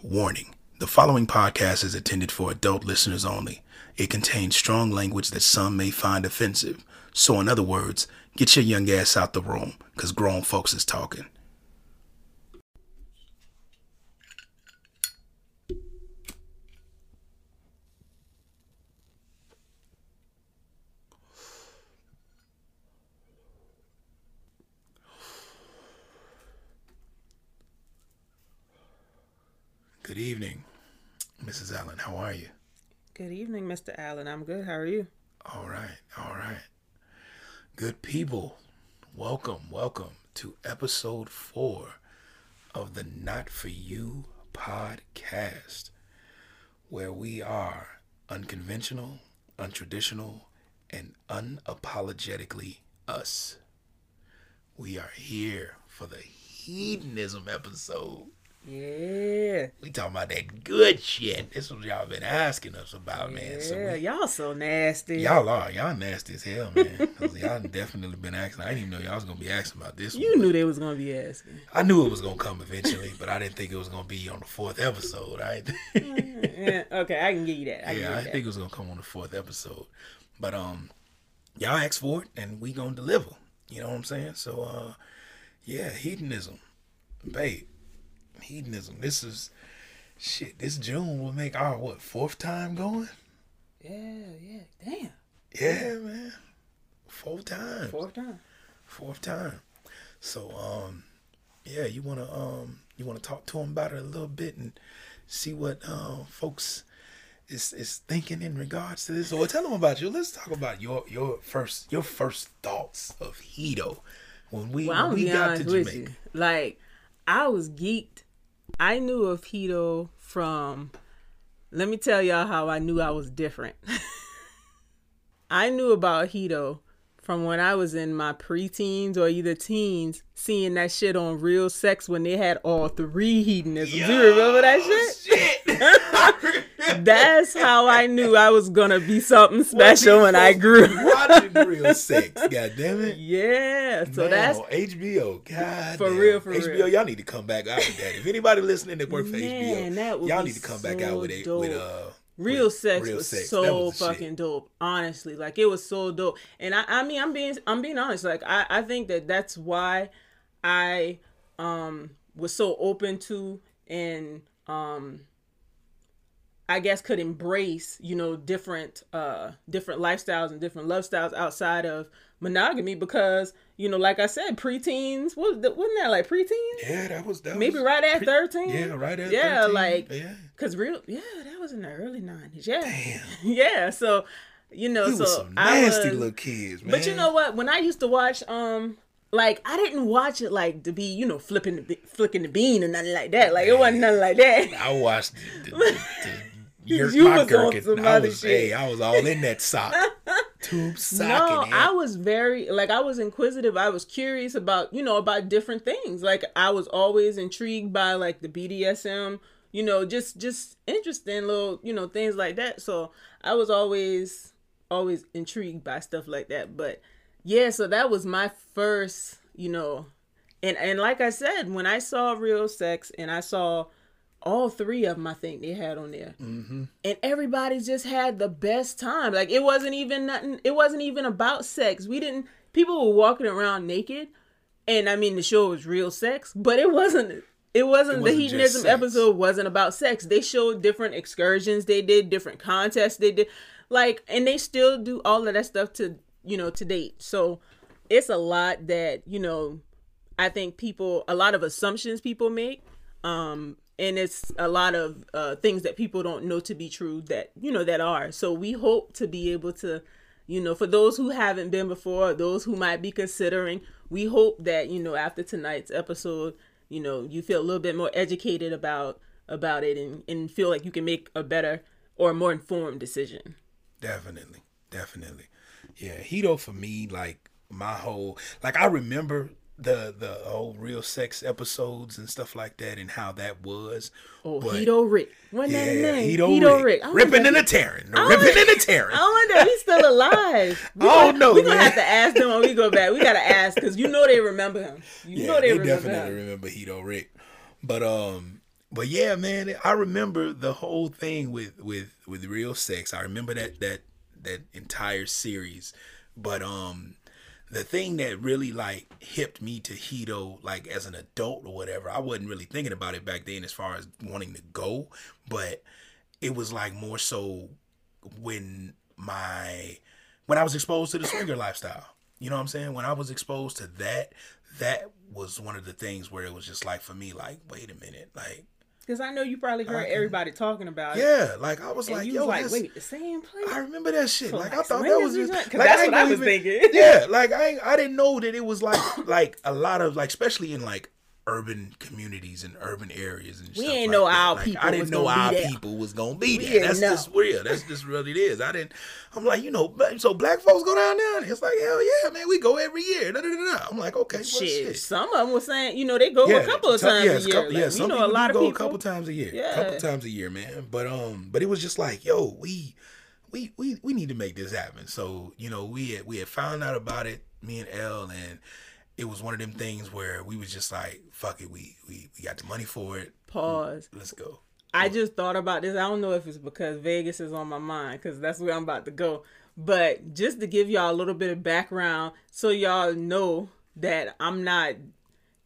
Warning the following podcast is intended for adult listeners only. It contains strong language that some may find offensive. So, in other words, get your young ass out the room, because grown folks is talking. Good evening, Mrs. Allen. How are you? Good evening, Mr. Allen. I'm good. How are you? All right, all right. Good people, welcome, welcome to episode four of the Not For You podcast, where we are unconventional, untraditional, and unapologetically us. We are here for the hedonism episode. Yeah. We talking about that good shit. This is what y'all been asking us about, man. So Yeah, we, y'all so nasty. y'all are y'all nasty as hell, man. y'all definitely been asking. I didn't even know y'all was gonna be asking about this. you one. knew they was gonna be asking. I knew it was gonna come eventually, but I didn't think it was gonna be on the fourth episode. Right? yeah, okay, I can give you that. I yeah, I give think it was gonna come on the fourth episode. But um, y'all asked for it, and we gonna deliver. You know what I'm saying? So uh, yeah, hedonism, babe. Hedonism. This is shit. This June will make our what fourth time going? Yeah, yeah. Damn. Yeah, man. Four times. Fourth time. Fourth time. So um, yeah, you wanna um, you wanna talk to him about it a little bit and see what uh, folks is is thinking in regards to this, or tell them about you. Let's talk about your your first your first thoughts of Hedo when we Well, when we got to Jamaica. you. Like, I was geeked. I knew of Hedo from. Let me tell y'all how I knew I was different. I knew about Hedo from when I was in my preteens or either teens, seeing that shit on Real Sex when they had all three hedonisms. you remember that shit? That's how I knew I was gonna be something special when I grew. Watching real sex, god damn it. Yeah, so Man, that's HBO. God, For damn. real, for HBO, real. y'all need to come back out with that. If anybody listening that work for Man, HBO, y'all need to come back out so with it with uh Real with sex Real was Sex. So the shit. fucking dope. Honestly, like it was so dope. And I, I mean, I'm being, I'm being honest. Like I, I think that that's why I, um, was so open to and, um, I guess could embrace, you know, different, uh, different lifestyles and different love styles outside of monogamy because, you know, like I said, preteens, what, wasn't that like preteens? Yeah, that was that Maybe was right at pre- 13? Yeah, right at Yeah, 13. like, yeah. Cause real, yeah, that was in the early nineties. Yeah, Damn. yeah. So, you know, We so some I nasty was, little kids, man. but you know what? When I used to watch, um, like I didn't watch it like to be, you know, flipping the flicking the bean or nothing like that. Like it wasn't nothing like that. I watched the, the, the, You my was on gherkin. some I was, shit. hey, I was all in that sock, tube socking. No. I was very like I was inquisitive. I was curious about you know about different things. Like I was always intrigued by like the BDSM. You know, just just interesting little you know things like that. So I was always always intrigued by stuff like that. But yeah, so that was my first you know, and and like I said, when I saw Real Sex and I saw all three of them, I think they had on there Mm-hmm. and everybody just had the best time. Like it wasn't even nothing. It wasn't even about sex. We didn't. People were walking around naked, and I mean the show was real sex, but it wasn't. It wasn't, It wasn't the hedonism episode. Wasn't about sex. They showed different excursions. They did different contests. They did like, and they still do all of that stuff to you know to date. So it's a lot that you know. I think people a lot of assumptions people make um and it's a lot of uh things that people don't know to be true that you know that are. So we hope to be able to you know for those who haven't been before those who might be considering we hope that you know after tonight's episode you know you feel a little bit more educated about about it and, and feel like you can make a better or more informed decision. Definitely, definitely. Yeah, Hedo for me, like my whole, like I remember the the whole real sex episodes and stuff like that, and how that was. oh But- Hedo Rick wasn't that Yeah, name Hedo, Hedo Rick, Rick ripping and a tearing, ripping and a tearing. I wonder if he's still alive. We I gonna- don't know, We're gonna have to ask them when we go back. We gotta ask because you know they remember him. You yeah, know they, they remember definitely him. remember Hedo Rick. But um, but yeah, man, I remember the whole thing with with with real sex. I remember that that that entire series. But um the thing that really like hipped me to Hedo like as an adult or whatever, I wasn't really thinking about it back then as far as wanting to go, but it was like more so when my when I was exposed to the swinger lifestyle. You know what I'm saying? When I was exposed to that, that was one of the things where it was just like for me, like, wait a minute, like because I know you probably heard can- everybody talking about it. yeah, like I was And like, you yo, was like, wait, the same place? I remember that shit. So, like, I thought that was just like, that's I what I was even- thinking. Yeah, like I I didn't know that it was like like a lot of like especially in like urban communities and urban areas and We stuff ain't like know that. our Like, people I didn't know our people was gonna be there. That's know. just real. That's just what it is. I didn't. I'm like, you know, so black folks go down there. And It's like hell yeah, man. We go every year. Da, da, da. I'm like, okay, well, shit. shit. Some of them were saying, you know, they go a couple of times yeah, a year. couple- Like, yeah, some know people a lot of go people. a couple times a year. Yeah. couple times a year, man. But um, but it was just like, yo, we we we we need to make this happen. So you know, we had, we had found out about it, me and L, and it was one of them things where we was just like, fuck it, we we we got the money for it. Pause. Let's go. I just thought about this. I don't know if it's because Vegas is on my mind because that's where I'm about to go. But just to give y'all a little bit of background so y'all know that I'm not,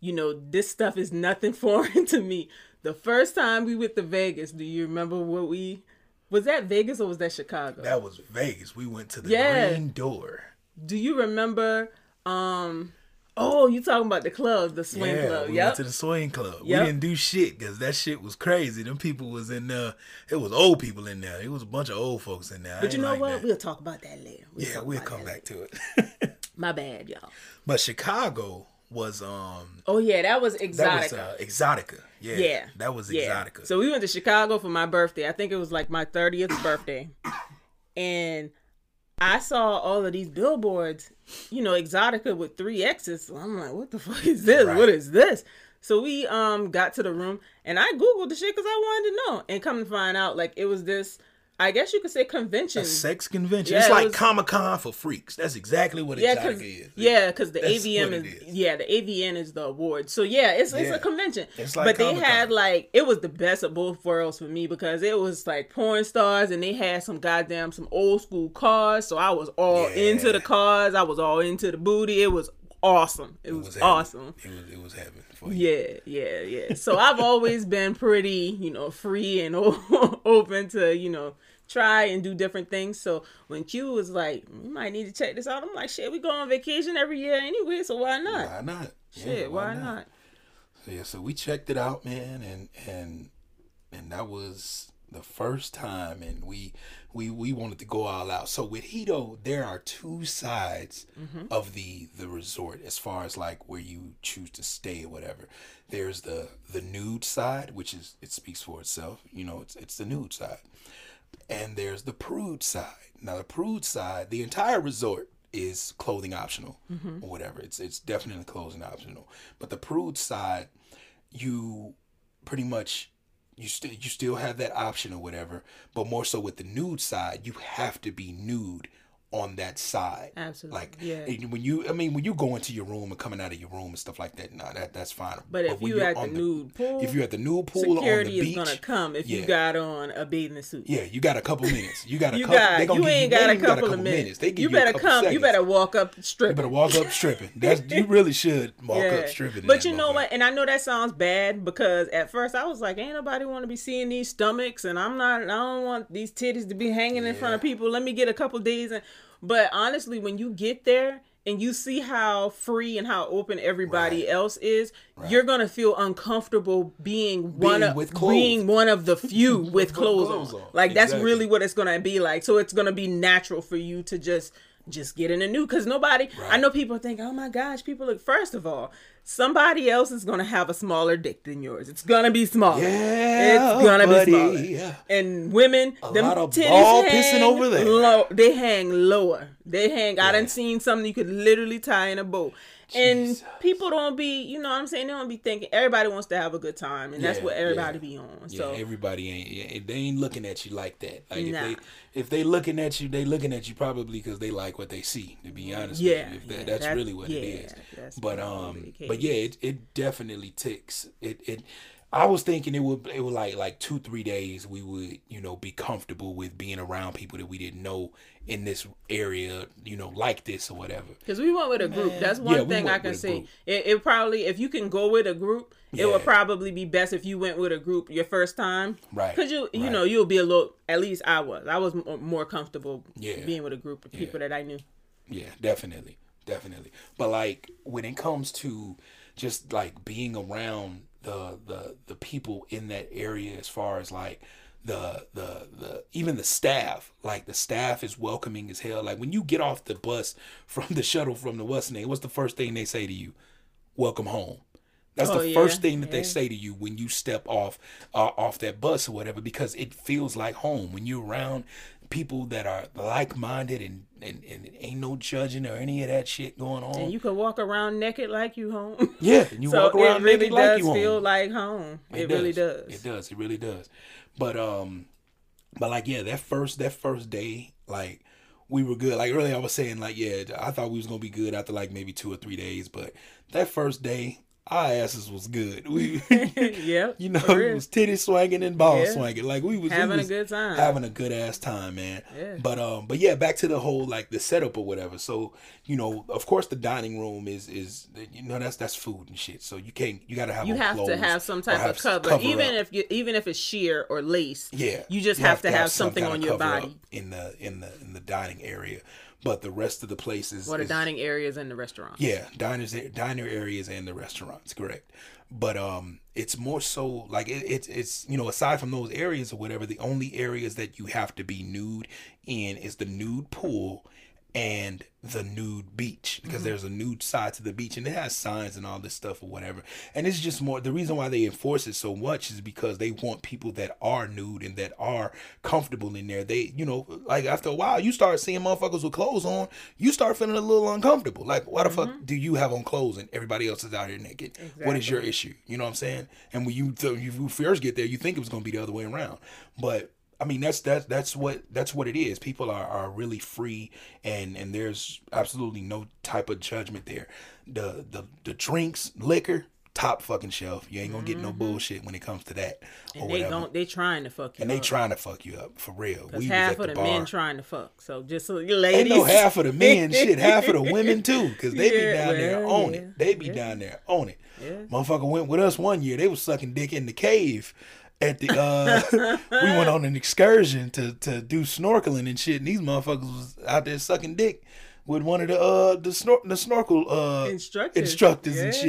you know, this stuff is nothing foreign to me. The first time we went to Vegas, do you remember what we was that Vegas or was that Chicago? That was Vegas. We went to the Yeah. Green Door. do you remember um oh you talking about the club, the swing yeah, club. we Yep. went to the swing club. Yep. We didn't do shit because that shit was crazy. Them people was in there. It was old people in there. It was a bunch of old folks in there. But you know like what? that. We'll talk about that later. yeah, we'll come that back to it. My bad, y'all. but Chicago was um Oh yeah, that was that Exotica. was uh, Exotica. Yeah, yeah, that was yeah. Exotica. So we went to Chicago for my birthday. I think it was like my thirtieth birthday, and I saw all of these billboards. You know, Exotica with three X's. So I'm like, what the fuck is this? Right. What is this? So we um got to the room and I googled the shit because I wanted to know, and come to find out like it was this. I guess you could say convention. a sex convention. Yeah, it's it like was- Comic Con for freaks. That's exactly what Yeah, cause is. yeah, because the That's AVN is, it is. yeah, the AVN is the award. So yeah, it's it's Yeah. a convention. It's like but they Comic-Con. had like it was the best of both worlds for me because it was like porn stars and they had some goddamn some old school cars. So I was all into the cars. I was all into the booty. It was awesome. It, was, heaven. awesome. It was it was heaven for you. Yeah, yeah, yeah. So I've always been pretty, you know, free and o- open to, you know, try and do different things. So when Q was like, "We might need to check this out," I'm like, "Shit, we go on vacation every year anyway, so why not?" Why not? Yeah, Shit, why, not? So, yeah, so we checked it out, man, and and and that was the first time, and we we we wanted to go all out. So with Hedo, there are two sides mm-hmm. of the the resort as far as like where you choose to stay or whatever. There's the the nude side, which is it speaks for itself. You know, it's it's the nude side, and there's the prude side. Now the prude side, the entire resort is clothing optional or whatever. It's it's definitely clothing optional. But the prude side, you pretty much you still you still have that option or whatever. But more so with the nude side, you have to be nude on that side. Absolutely, Like yeah. when you I mean when you go into your room and coming out of your room and stuff like that, nah, that that's fine. But if you you're at the nude pool, if you're at the nude pool on security is beach, gonna come if you got on a bathing suit. yeah, you got a couple minutes. You got a You couple. got they gonna you ain't got a couple, of minutes. They give you you, a better come. You better walk up stripping. You better walk up stripping. That's you really should walk up stripping. But you know motherfucker. what? And I know that sounds bad because at first I was like, ain't nobody want to be seeing these stomachs, and I'm not. I don't want these titties to be hanging in front of people. Let me get a couple days. And but honestly, when you get there and you see how free and how open everybody Right. else is, you're gonna feel uncomfortable being one of being one of the few with clothes, clothes on. on. Like that's really what it's gonna be like. So it's gonna be natural for you to just just get in the new because nobody i know people think oh my gosh people look first of all somebody else is gonna have a smaller dick than yours it's gonna be smaller Yeah, it's gonna buddy. be smaller Yeah. and women them lot of titties ball hang pissing over there. low, they hang lower they hang i done seen something you could literally tie in a bow and Jesus. people don't be you know what i'm saying they don't be thinking everybody wants to have a good time and that's what everybody yeah. be on Yeah, so everybody ain't. Yeah, they ain't looking at you like that. Like Nah. if they if they looking at you, they looking at you probably because they like what they see. To be honest, Yeah, with you. If that, yeah, that's that- really what it yeah, is. But um, but yeah, it, it definitely ticks. It it I was thinking it would it would like like two three days we would you know be comfortable with being around people that we didn't know in this area you know like this or whatever. Because we went with a group. That's one Yeah, thing I can with a say. group. It, it probably if you can go with a group, it would probably be best if you went with a group your first time. Right, Because you you right. know you'll be a little. At least I was. I was more, more comfortable Yeah. being with a group of people that I knew. Yeah, definitely, definitely. But like when it comes to just like being around the the the people in that area, as far as like the the the even the staff, like the staff is welcoming as hell. Like when you get off the bus from the shuttle from the what's name, what's the first thing they say to you? Welcome home. That's Oh, the yeah, first thing that they say to you when you step off uh, off that bus or whatever, because it feels like home when you're around people that are like minded and, and and ain't no judging or any of that shit going on. And you can walk around naked like you home. yeah, and you so walk around really naked like you home. feel like home. It, really does. It does. It really does. But um, but like yeah, that first that first day, like we were good. Like earlier, I was saying like yeah, I thought we was gonna be good after like maybe two or three days, but that first day, our asses was good. We. yep. You know, it was titty swinging and ball Yeah. swinging. Like we was we Having a good time. having a good ass time, man. Yeah. But um, but yeah, back to the whole like the setup or whatever. So you know, of course, the dining room is is you know that's that's food and shit. So you can't you got to have you have to have some type have of s- cover, even up. if you even if it's sheer or lace. Yeah, you just have, to have, some something on your body. in the in the in the dining area. But the rest of the places, Or the is- dining areas in the restaurant. Yeah, diners, diner areas, and the restaurants. Correct. But um, it's more so like it, it's it's you know aside from those areas or whatever, the only areas that you have to be nude in is the nude pool and the nude beach because Mm-hmm. there's a nude side to the beach and it has signs and all this stuff or whatever. And it's just more the reason why they enforce it so much is because they want people that are nude and that are comfortable in there. They, you know, like after a while, you start seeing motherfuckers with clothes on, you start feeling a little uncomfortable. Like, why the fuck do you have on clothes and everybody else is out here naked? What is your issue? You know what I'm saying? And when you, th- you first get there, you think it was going to be the other way around, but I mean that's that's that's what that's what it is. People are, are really free and and there's absolutely no type of judgment there. The the the drinks, liquor, top fucking shelf. You ain't gonna get no bullshit when it comes to that or Mm-hmm. And they whatever. gon' they trying to fuck you. and they up. trying to fuck you up for real. We half of the bar. men trying to fuck. So just so you Ain't ladies, no half of the men shit, half of the women too, because they be Yeah, down there on yeah, it. They be yeah. down there on it. Yeah. Motherfucker went with us one year. They was sucking dick in the cave. At the uh, we went on an excursion to to do snorkeling and shit, and these motherfuckers was out there sucking dick with one of the uh the snor- the snorkel uh Instructors. instructors and Yeah,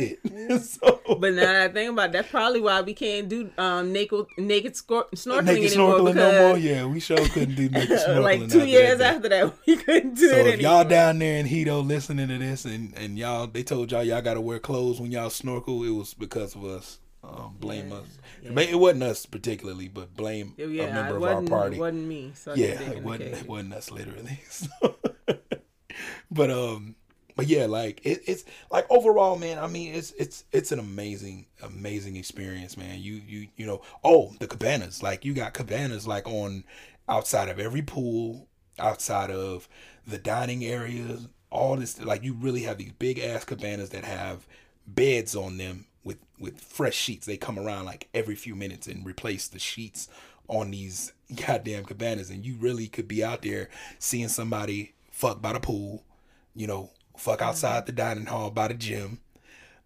shit. so But now that I think about it, that's probably why we can't do um naked naked scor- snorkeling naked anymore snorkeling no more. Yeah, we sure couldn't do naked snorkeling. like two after years that. after that we couldn't do it. So it if y'all down there in Hedo listening to this and, and y'all they told y'all y'all gotta wear clothes when y'all snorkel, it was because of us. Um, blame Yeah, us. It, it wasn't us particularly, but blame Yeah, yeah, a member of our party. It wasn't me. sucking yeah, it wasn't it wasn't us literally. So- but um but yeah, like it, it's like overall, man. I mean, it's it's it's an amazing, amazing experience, man. You you you know, oh, the cabanas. Like you got cabanas like on outside of every pool, outside of the dining areas, all this. Like you really have these big ass cabanas that have beds on them with fresh sheets. They come around like every few minutes and replace the sheets on these goddamn cabanas, and you really could be out there seeing somebody fuck by the pool, you know, fuck outside the dining hall by the gym.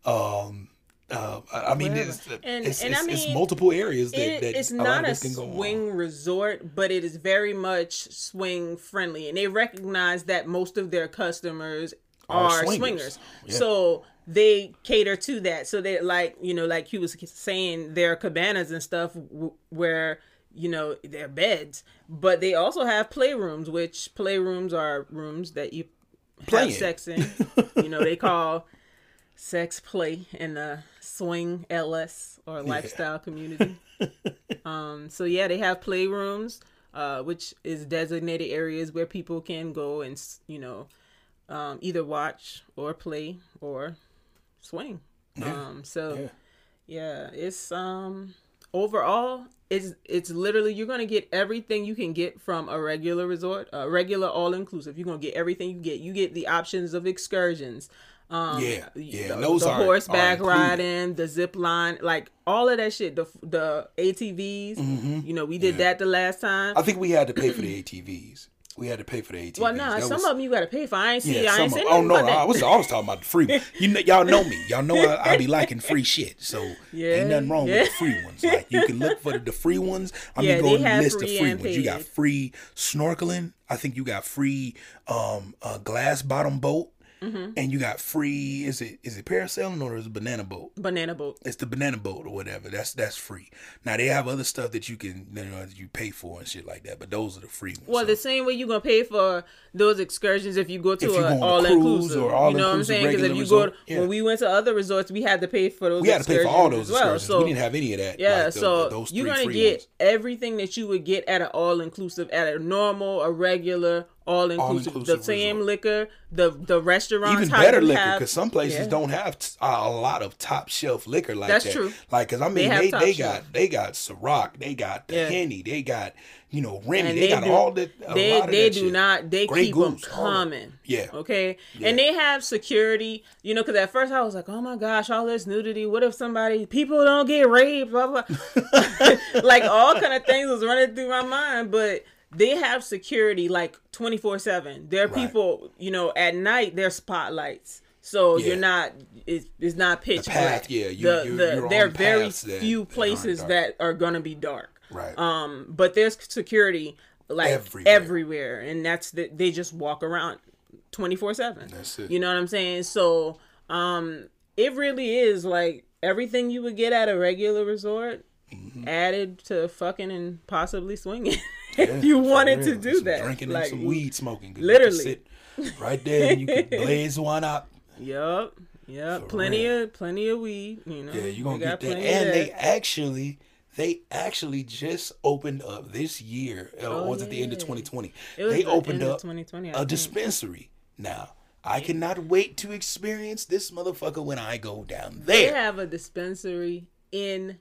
Um, uh, I mean, it's, And- it's, and I it's, it's multiple areas that, It- that it's not a this can on. swing resort, but it is very much swing friendly, and they recognize that most of their customers Are are, swingers. swingers. Yeah. So they cater to that. So they like you know, like he was saying, there are cabanas and stuff w- where you know they're beds, but they also have playrooms, which playrooms are rooms that you Playing. have sex in. you know, they call sex play in the swing LS or lifestyle community. um, so yeah, they have playrooms, uh, which is designated areas where people can go and you know um, either watch or play or swing. Um, so Yeah. yeah, it's um overall it's it's literally you're gonna get everything you can get from a regular resort, a regular all inclusive. You're gonna get everything you get. You get the options of excursions, Um, Yeah, yeah, the, those the are- are horseback included. riding, the zip line, like all of that shit. The the ATVs, you know, we did Mm-hmm. Yeah. that the last time. I think we had to pay for the ATVs. We had to pay for the ATVs. well, nah, That some was- of them you gotta pay for. I ain't see. Yeah, I ain't of, oh no. I was I was talking about the free. You know, y'all know me. Y'all know I, I be liking free shit. So Yeah, ain't nothing wrong yeah. with the free ones. Like you can look for the, the free ones. I'm Yeah, gonna go the list of free and ones. You got free snorkeling. I think you got free um uh, glass bottom boat, Mm-hmm. and you got free. Is it is it parasailing or is it banana boat? Banana boat. It's the banana boat or whatever. That's that's free. Now they have other stuff that you can you know that you pay for and shit like that. But those are the free ones. Well, So- the same way you're gonna pay for those excursions if you go to you go on an all inclusive. or You know what I'm saying? Because if you resort, go yeah. when we went to other resorts, we had to pay for those. we had to pay for all those well. excursions. So we didn't have any of that. Yeah, like the- so you're gonna get ones. everything that you would get at an all inclusive, at a normal, a regular, all inclusive. The All-inclusive same liquor, the the restaurants. even better liquor because some places yeah. don't have t- a lot of top shelf liquor like That's that. true. Like, cause I mean, have they they, got they got Ciroc, they got the Yeah. Henny, they got you know Remy, And they, got do- all. A They they do shit. not. They Grey keep them Goose, it. coming. Yeah. Okay. Yeah. And they have security. You know, because at first I was like, oh my gosh, all this nudity. What if somebody people don't get raped? Blah blah. like all kind of things was running through my mind, but. They have security like twenty four seven. There are Right. people, you know, at night. There's spotlights, so Yeah. you're not. It's, it's not pitch path, black. yeah, you- the, you're- the, there are very that- few that places dark. that are gonna be dark. Right. Um, but there's security like Everywhere. everywhere, and that's the, they just walk around twenty four seven. That's it. You know what I'm saying? So, um, it really is like everything you would get at a regular resort. Mm-hmm. Added to fucking and possibly swinging, if you wanted to do Some that, drinking like and some weed smoking. literally. right there and you can blaze one up. Yep. For plenty real. of plenty of weed. You know, Yeah, you're gonna get that. And they actually they actually just opened up this year. Or Oh, was it the end of 2020? It was They the opened up 2020, a dispensary. Now, I cannot wait to experience this motherfucker when I go down there. They there. have a dispensary in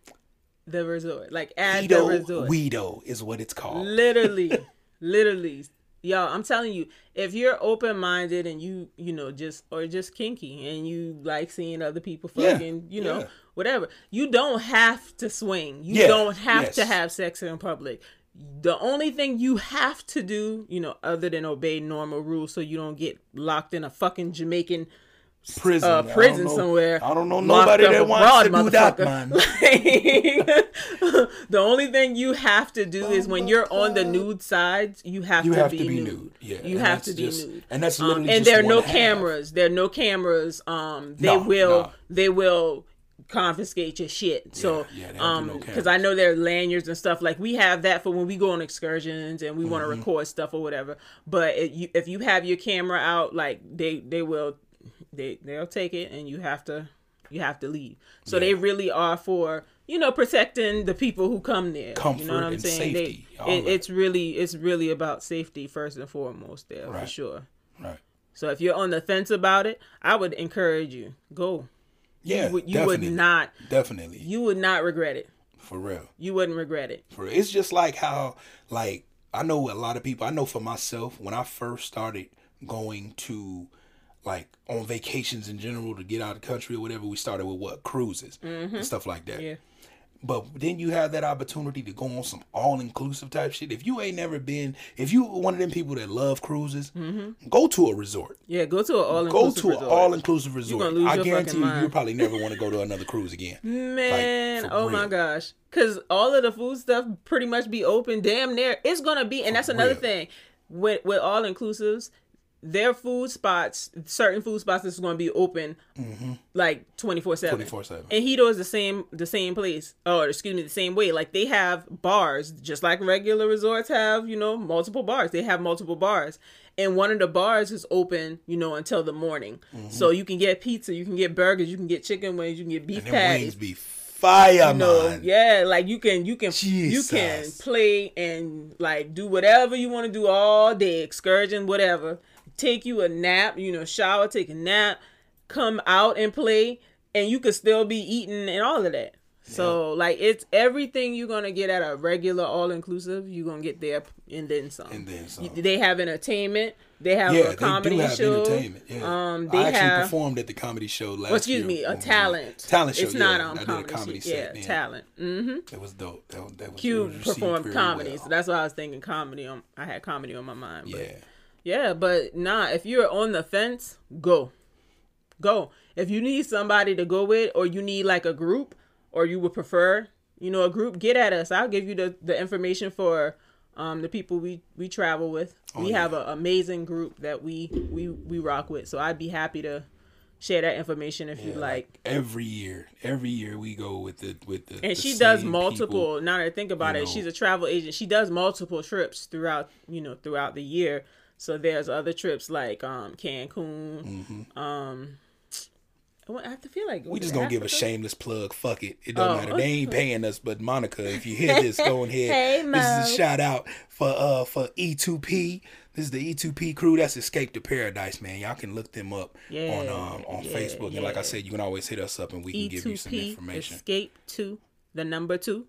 the resort, like at the resort. Guido is what it's called. literally literally y'all i'm telling you if you're open-minded and you you know just or just kinky and you like seeing other people Yeah, fucking you know yeah. whatever you don't have to swing you Yeah, don't have to have sex in public the only thing you have to do you know other than obey normal rules so you don't get locked in a fucking jamaican Prison. uh, prison know- somewhere. I don't know nobody that wants to do that, man. Like, the only thing you have to do is when you're on the nude sides, you have, You to, have be to be nude. nude. Yeah, you and have to be just- nude. and that's Um, and just there are no one half. cameras. There are no cameras. Um, they No, will. no. They will confiscate your shit. So, yeah, they um, because cameras. I know there are lanyards and stuff like we have that for when we go on excursions and we want Mm-hmm. to record stuff or whatever. But if you, if you have your camera out, like they they will they they'll take it and you have to you have to leave. So they really are for you know protecting the people who come there. you Comfort know what I'm and saying? safety, They, it, it's really it's really about safety first and foremost there for sure. Right. So if you're on the fence about it, I would encourage you go. Yeah, You would, you would not Definitely. you would not regret it. For real. You wouldn't regret it. For it's just like how like I know a lot of people. I know for myself when I first started going to like on vacations in general to get out of the country or whatever. We started with what cruises and mm-hmm. stuff like that. Yeah. But then you have that opportunity to go on some all inclusive type shit. If you ain't never been, if you one of them people that love cruises, mm-hmm. go to a resort. Yeah, go to an all inclusive resort. Go to an all inclusive resort. I your guarantee you, mind. you probably never want to go to another cruise again. Man, Like, for oh my gosh. Cause all of the food stuff pretty much be open damn near. It's gonna be and that's another real. thing. With with all inclusives, their food spots, certain food spots is gonna be open like twenty four seven. 24/7. And Hedo is the same the same place. Oh, excuse me, the same way. Like they have bars, just like regular resorts have, you know, multiple bars. They have multiple bars. And one of the bars is open, you know, until the morning. Mm-hmm. So you can get pizza, you can get burgers, you can get chicken wings, you can get beef And patties wings be fire, no, man. yeah, like you can you can you can play and like do whatever you want to do all day, excursion, whatever. Take you a nap, you know, shower, take a nap, come out and play, and you could still be eating and all of that. So like it's everything you're gonna get at a regular all inclusive. You're gonna get there and then some. And then some. They have entertainment. They have yeah, a comedy they do have show. entertainment. Yeah. Um, they I actually have. performed at the comedy show last well, excuse year me, a talent. talent show. It's not yeah. um I comedy. a comedy show. set. yeah, talent. Mm-hmm. It was dope. That, was- that was, it Q was received performed comedy, well. so that's why I was thinking comedy. On I had comedy on my mind. But yeah. Yeah, but nah, if you're on the fence, go. Go. If you need somebody to go with or you need like a group or you would prefer, you know, a group, get at us. I'll give you the, the information for um the people we we travel with. we yeah. have an amazing group that we we we rock with. So I'd be happy to share that information if you Yeah, like. every year, every year we go with the with the. And the she does multiple. people. Now that I think about it, know. she's a travel agent. She does multiple trips throughout, you know, throughout the year. So there's other trips like um Cancun. Um, well, I have to feel like Mm-hmm. We just gonna give a shameless plug. Fuck it. It don't Oh. matter. They ain't paying us, but Monica, if you hear this, go ahead. Hey, this is a shout out for uh for E2P. This is the E2P crew. That's Escape to Paradise, man. Y'all can look them up on um on yeah, Facebook. And like I said, you can always hit us up and we can give you some information. Escape to the number two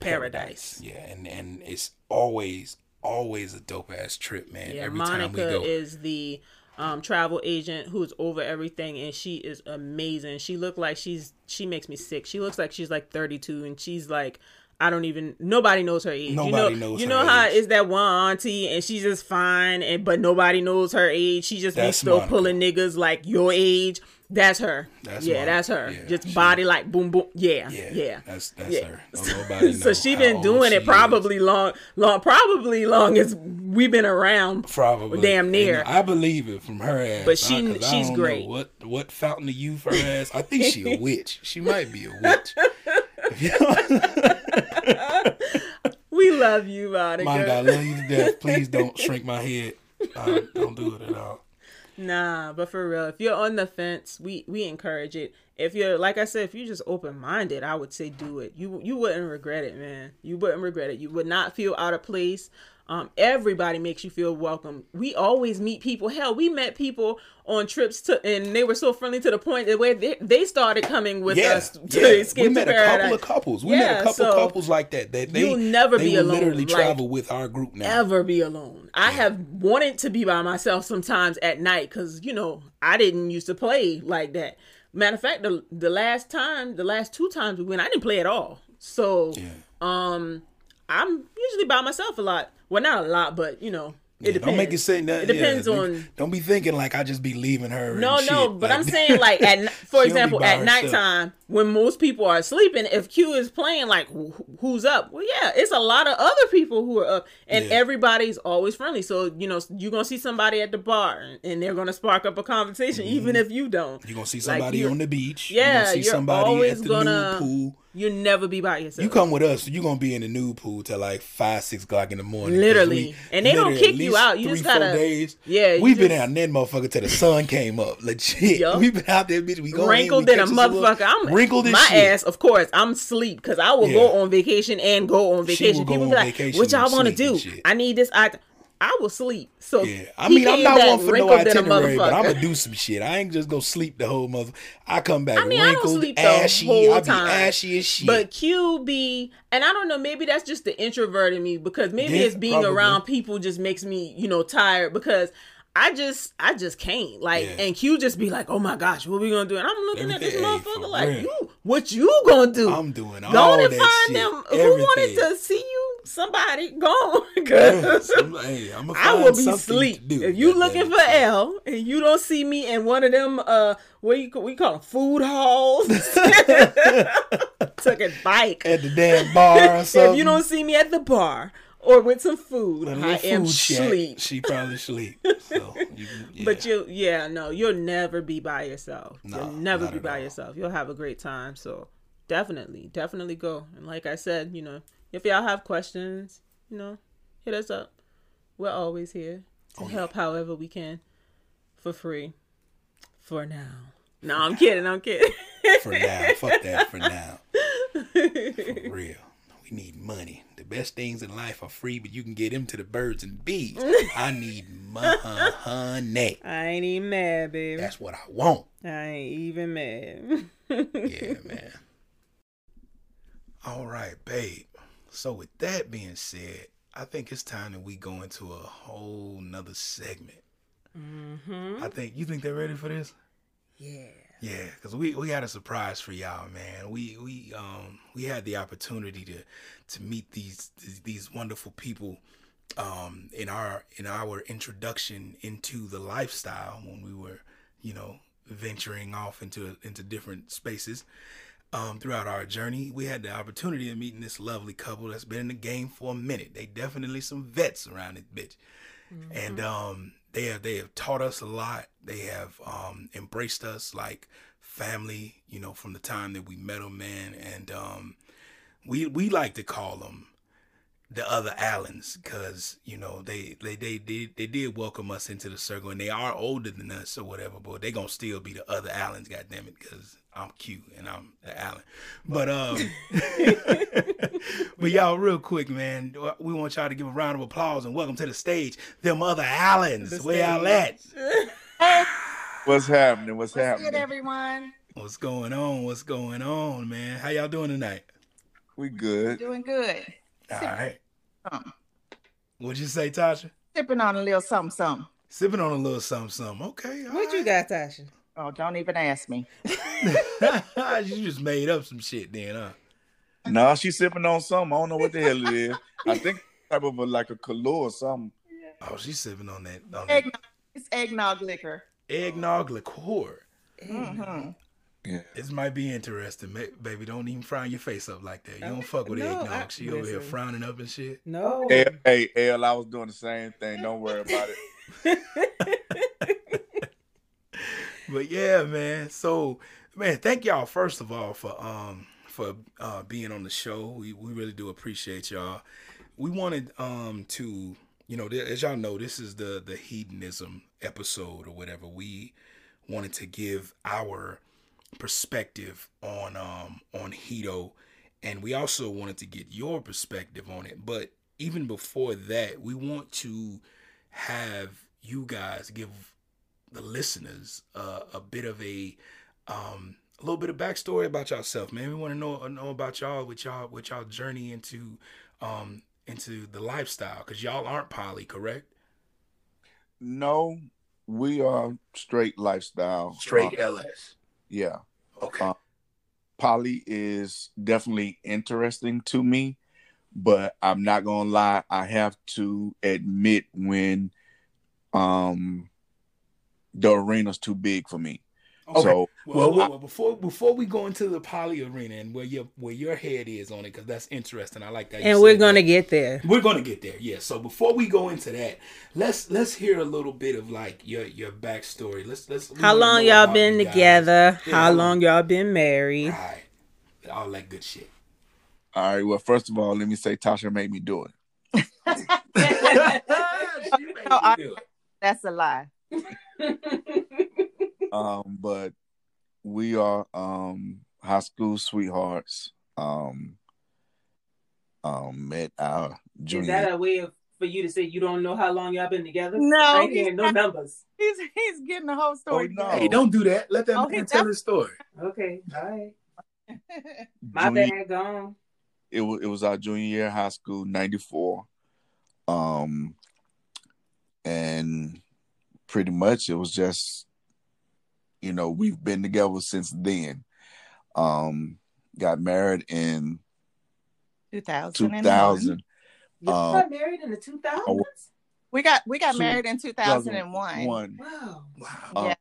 paradise. Yeah, and and it's always always a dope ass trip, man. Yeah, Every time we Monica go. is the um, travel agent who's over everything, and she is amazing. She look like she's she makes me sick. She looks like she's like 32, and she's like. I don't even. Nobody knows her age. Nobody you know, knows You know how age. is that one auntie and she's just fine, and but nobody knows her age. She just be still Monica. pulling niggas like your age. That's her. That's yeah, that's her. Yeah, just she- body like boom boom. Yeah, yeah, yeah. That's that's Yeah. her. Nobody so she been doing it it is. probably long, long, probably long as we've been around. Probably damn near. And I believe it from her ass. But she- I- I she's great. What what fountain of youth her ass? I think she a witch. She might be a witch. We love you, Monica. Monica, I love you to death. Please don't shrink my head. Uh, don't do it at all. Nah, but for real, if you're on the fence, we we encourage it. If you're like I said, if you're just open minded, I would say do it. You you wouldn't regret it, man. You wouldn't regret it. You would not feel out of place. Um, everybody makes you feel welcome. We always meet people. Hell, we met people on trips to, and they were so friendly to the point that where they, they started coming with Yeah, us to yeah. escape we met a couple of couples. We met a couple so couples like that. That they you'll never they be alone, Literally like, travel with our group now. ever be alone. I have wanted to be by myself sometimes at night because you know I didn't used to play like that. Matter of fact, the the last time, the last two times we went, I didn't play at all. So Yeah. um, I'm usually by myself a lot. Well, not a lot, but you know, it Yeah, depends. Don't make it say that. It depends yeah, on. Don't be thinking like I just be leaving her. No, no, shit. but Like, I'm saying like at for example at herself. nighttime when most people are sleeping, if Q is playing, like wh- who's up? Well, yeah, it's a lot of other people who are up, and Yeah. everybody's always friendly. So you know you're gonna see somebody at the bar, and they're gonna spark up a conversation, mm-hmm. even if you don't. You're gonna see somebody you- on the beach. Yeah, you're gonna see you're somebody always at the gonna- pool. You never be by yourself. You come with us, you're gonna be in the nude pool till like five, six o'clock in the morning. Literally. we- And they don't kick you out. You three, just gotta- days. Yeah, we've been just- out there, motherfucker, till the sun came up. Legit. Yup. We've been out there, bitch. We go wrinkled in, in we a catch us little- motherfucker. I'm my shit. ass. Of course, I'm sleep because I will Yeah. go on vacation and go on vacation. People be like, "What y'all want to do? I need this." I I will sleep. So Yeah, I mean, I'm not one for no wrinkled than a itinerary, but I'm gonna do some shit. I ain't just gonna sleep the whole mother. I come back I mean, I don't wrinkled, sleep the ashy. whole I be time. ashy as shit. But QB, and I don't know, maybe that's just the introvert in me because maybe Yeah, it's being probably. around people just makes me, you know, tired because I just I just can't. Like Yeah. and Q just be like, Oh my gosh, what we gonna do? And I'm looking at this motherfucker like, real. you what you gonna do? I'm doing all Go and find shit. them who wanted to see you. Somebody go Yeah, some- hey, I'ma will be asleep. If you looking for L and you don't see me in one of them uh what you we call them food halls, took a bike. at the damn bar or something. If you don't see me at the bar or with some food, I am sleep. She probably sleep. So you, yeah. But you, yeah, no, you'll never be by yourself. No, you'll never be by all. yourself. You'll have a great time. So definitely, definitely go. And like I said, you know, if y'all have questions, you know, hit us up. We're always here to oh, help however we can for free. For now. No, I'm kidding. I'm kidding. for now, fuck that for now. For real. We need money. The best things in life are free, but you can get them to the birds and bees. I need money. I ain't even mad, baby. That's what I want. I ain't even mad. Yeah, man. All right, babe. So with that being said, I think it's time that we go into a whole nother segment. Mm-hmm. I think you think they're ready for this. Yeah. Yeah, because we, we had a surprise for y'all, man. We we um we had the opportunity to to meet these these, these wonderful people um in our in our introduction into the lifestyle when we were you know venturing off into into different spaces um throughout our journey. We had the opportunity of meeting this lovely couple that's been in the game for a minute. They definitely some vets around it bitch. And um they have they have taught us a lot. They have um embraced us like family you know from the time that we met them man. And um we we like to call them the other Allens because you know they they they did they did welcome us into the circle and they are older than us or whatever but they gonna still be the other Allens goddamn it because I'm cute and I'm the Allen but um but y'all real quick man we want y'all to give a round of applause and welcome to the stage them other Allens The where y'all at What's happening? What's, What's happening? good, everyone? what's going on what's going on man how y'all doing tonight we good. Doing good. all right Something. what'd you say Tasha Sipping on a little something, something. sipping on a little something something okay all What you got, Tasha? Oh, don't even ask me. you just made up some shit then, huh? No, she's sipping on something. I don't know what the hell it is. I think type of a, like a Kahlua or something. Oh, she's sipping on that, on that Eggnog. It's eggnog liquor. eggnog liqueur. hmm Yeah. This might be interesting, baby. Don't even frown your face up like that. You don't fuck with No, eggnog. I- she over here frowning up and shit. No. Hey, hey, El, I was doing the same thing. Don't worry about it. But yeah, man. So, man, thank y'all first of all for um for uh being on the show. We we really do appreciate y'all. We wanted um to you know as y'all know this is the the hedonism episode or whatever. We wanted to give our perspective on um on Hedo and we also wanted to get your perspective on it. But even before that, we want to have you guys give the listeners uh, a bit of a um a little bit of backstory about yourself, man. We want to know know about y'all with y'all with y'all journey into um into the lifestyle because y'all aren't poly, correct? No, we are straight lifestyle. Uh, LS. yeah. Okay. Uh, Poly is definitely interesting to me, but I'm not gonna lie. I have to admit when um the arena's too big for me. Okay. So Well, I- well, before before we go into the poly arena and where your where your head is on it, because that's interesting. I like that. And we're gonna that. get there. We're gonna get there, yeah. So before we go into that, let's let's hear a little bit of like your your backstory. Let's let's. How long y'all been together? Yeah, How long y'all been married? Right, all that good shit. all right, well, first of all, let me say Tasha made me do it. She made me do it. That's a lie. Um, but we are um high school sweethearts. Um, um, met our junior. Is that a way of for you to say you don't know how long y'all been together? No, I ain't he's hearing no not. numbers. He's he's getting the whole story. Oh, no. Hey, don't do that. Let that Oh, man tell his story. Okay, all right. My junior- bad, gone. it was it was our junior year of high school, ninety four. Um and pretty much it was just you know, we've been together since then. Um got married in 2001. 2000. You Um, got married in the two thousands. We got we got Two- married in 2001. One. Wow. Wow. Uh, Yeah.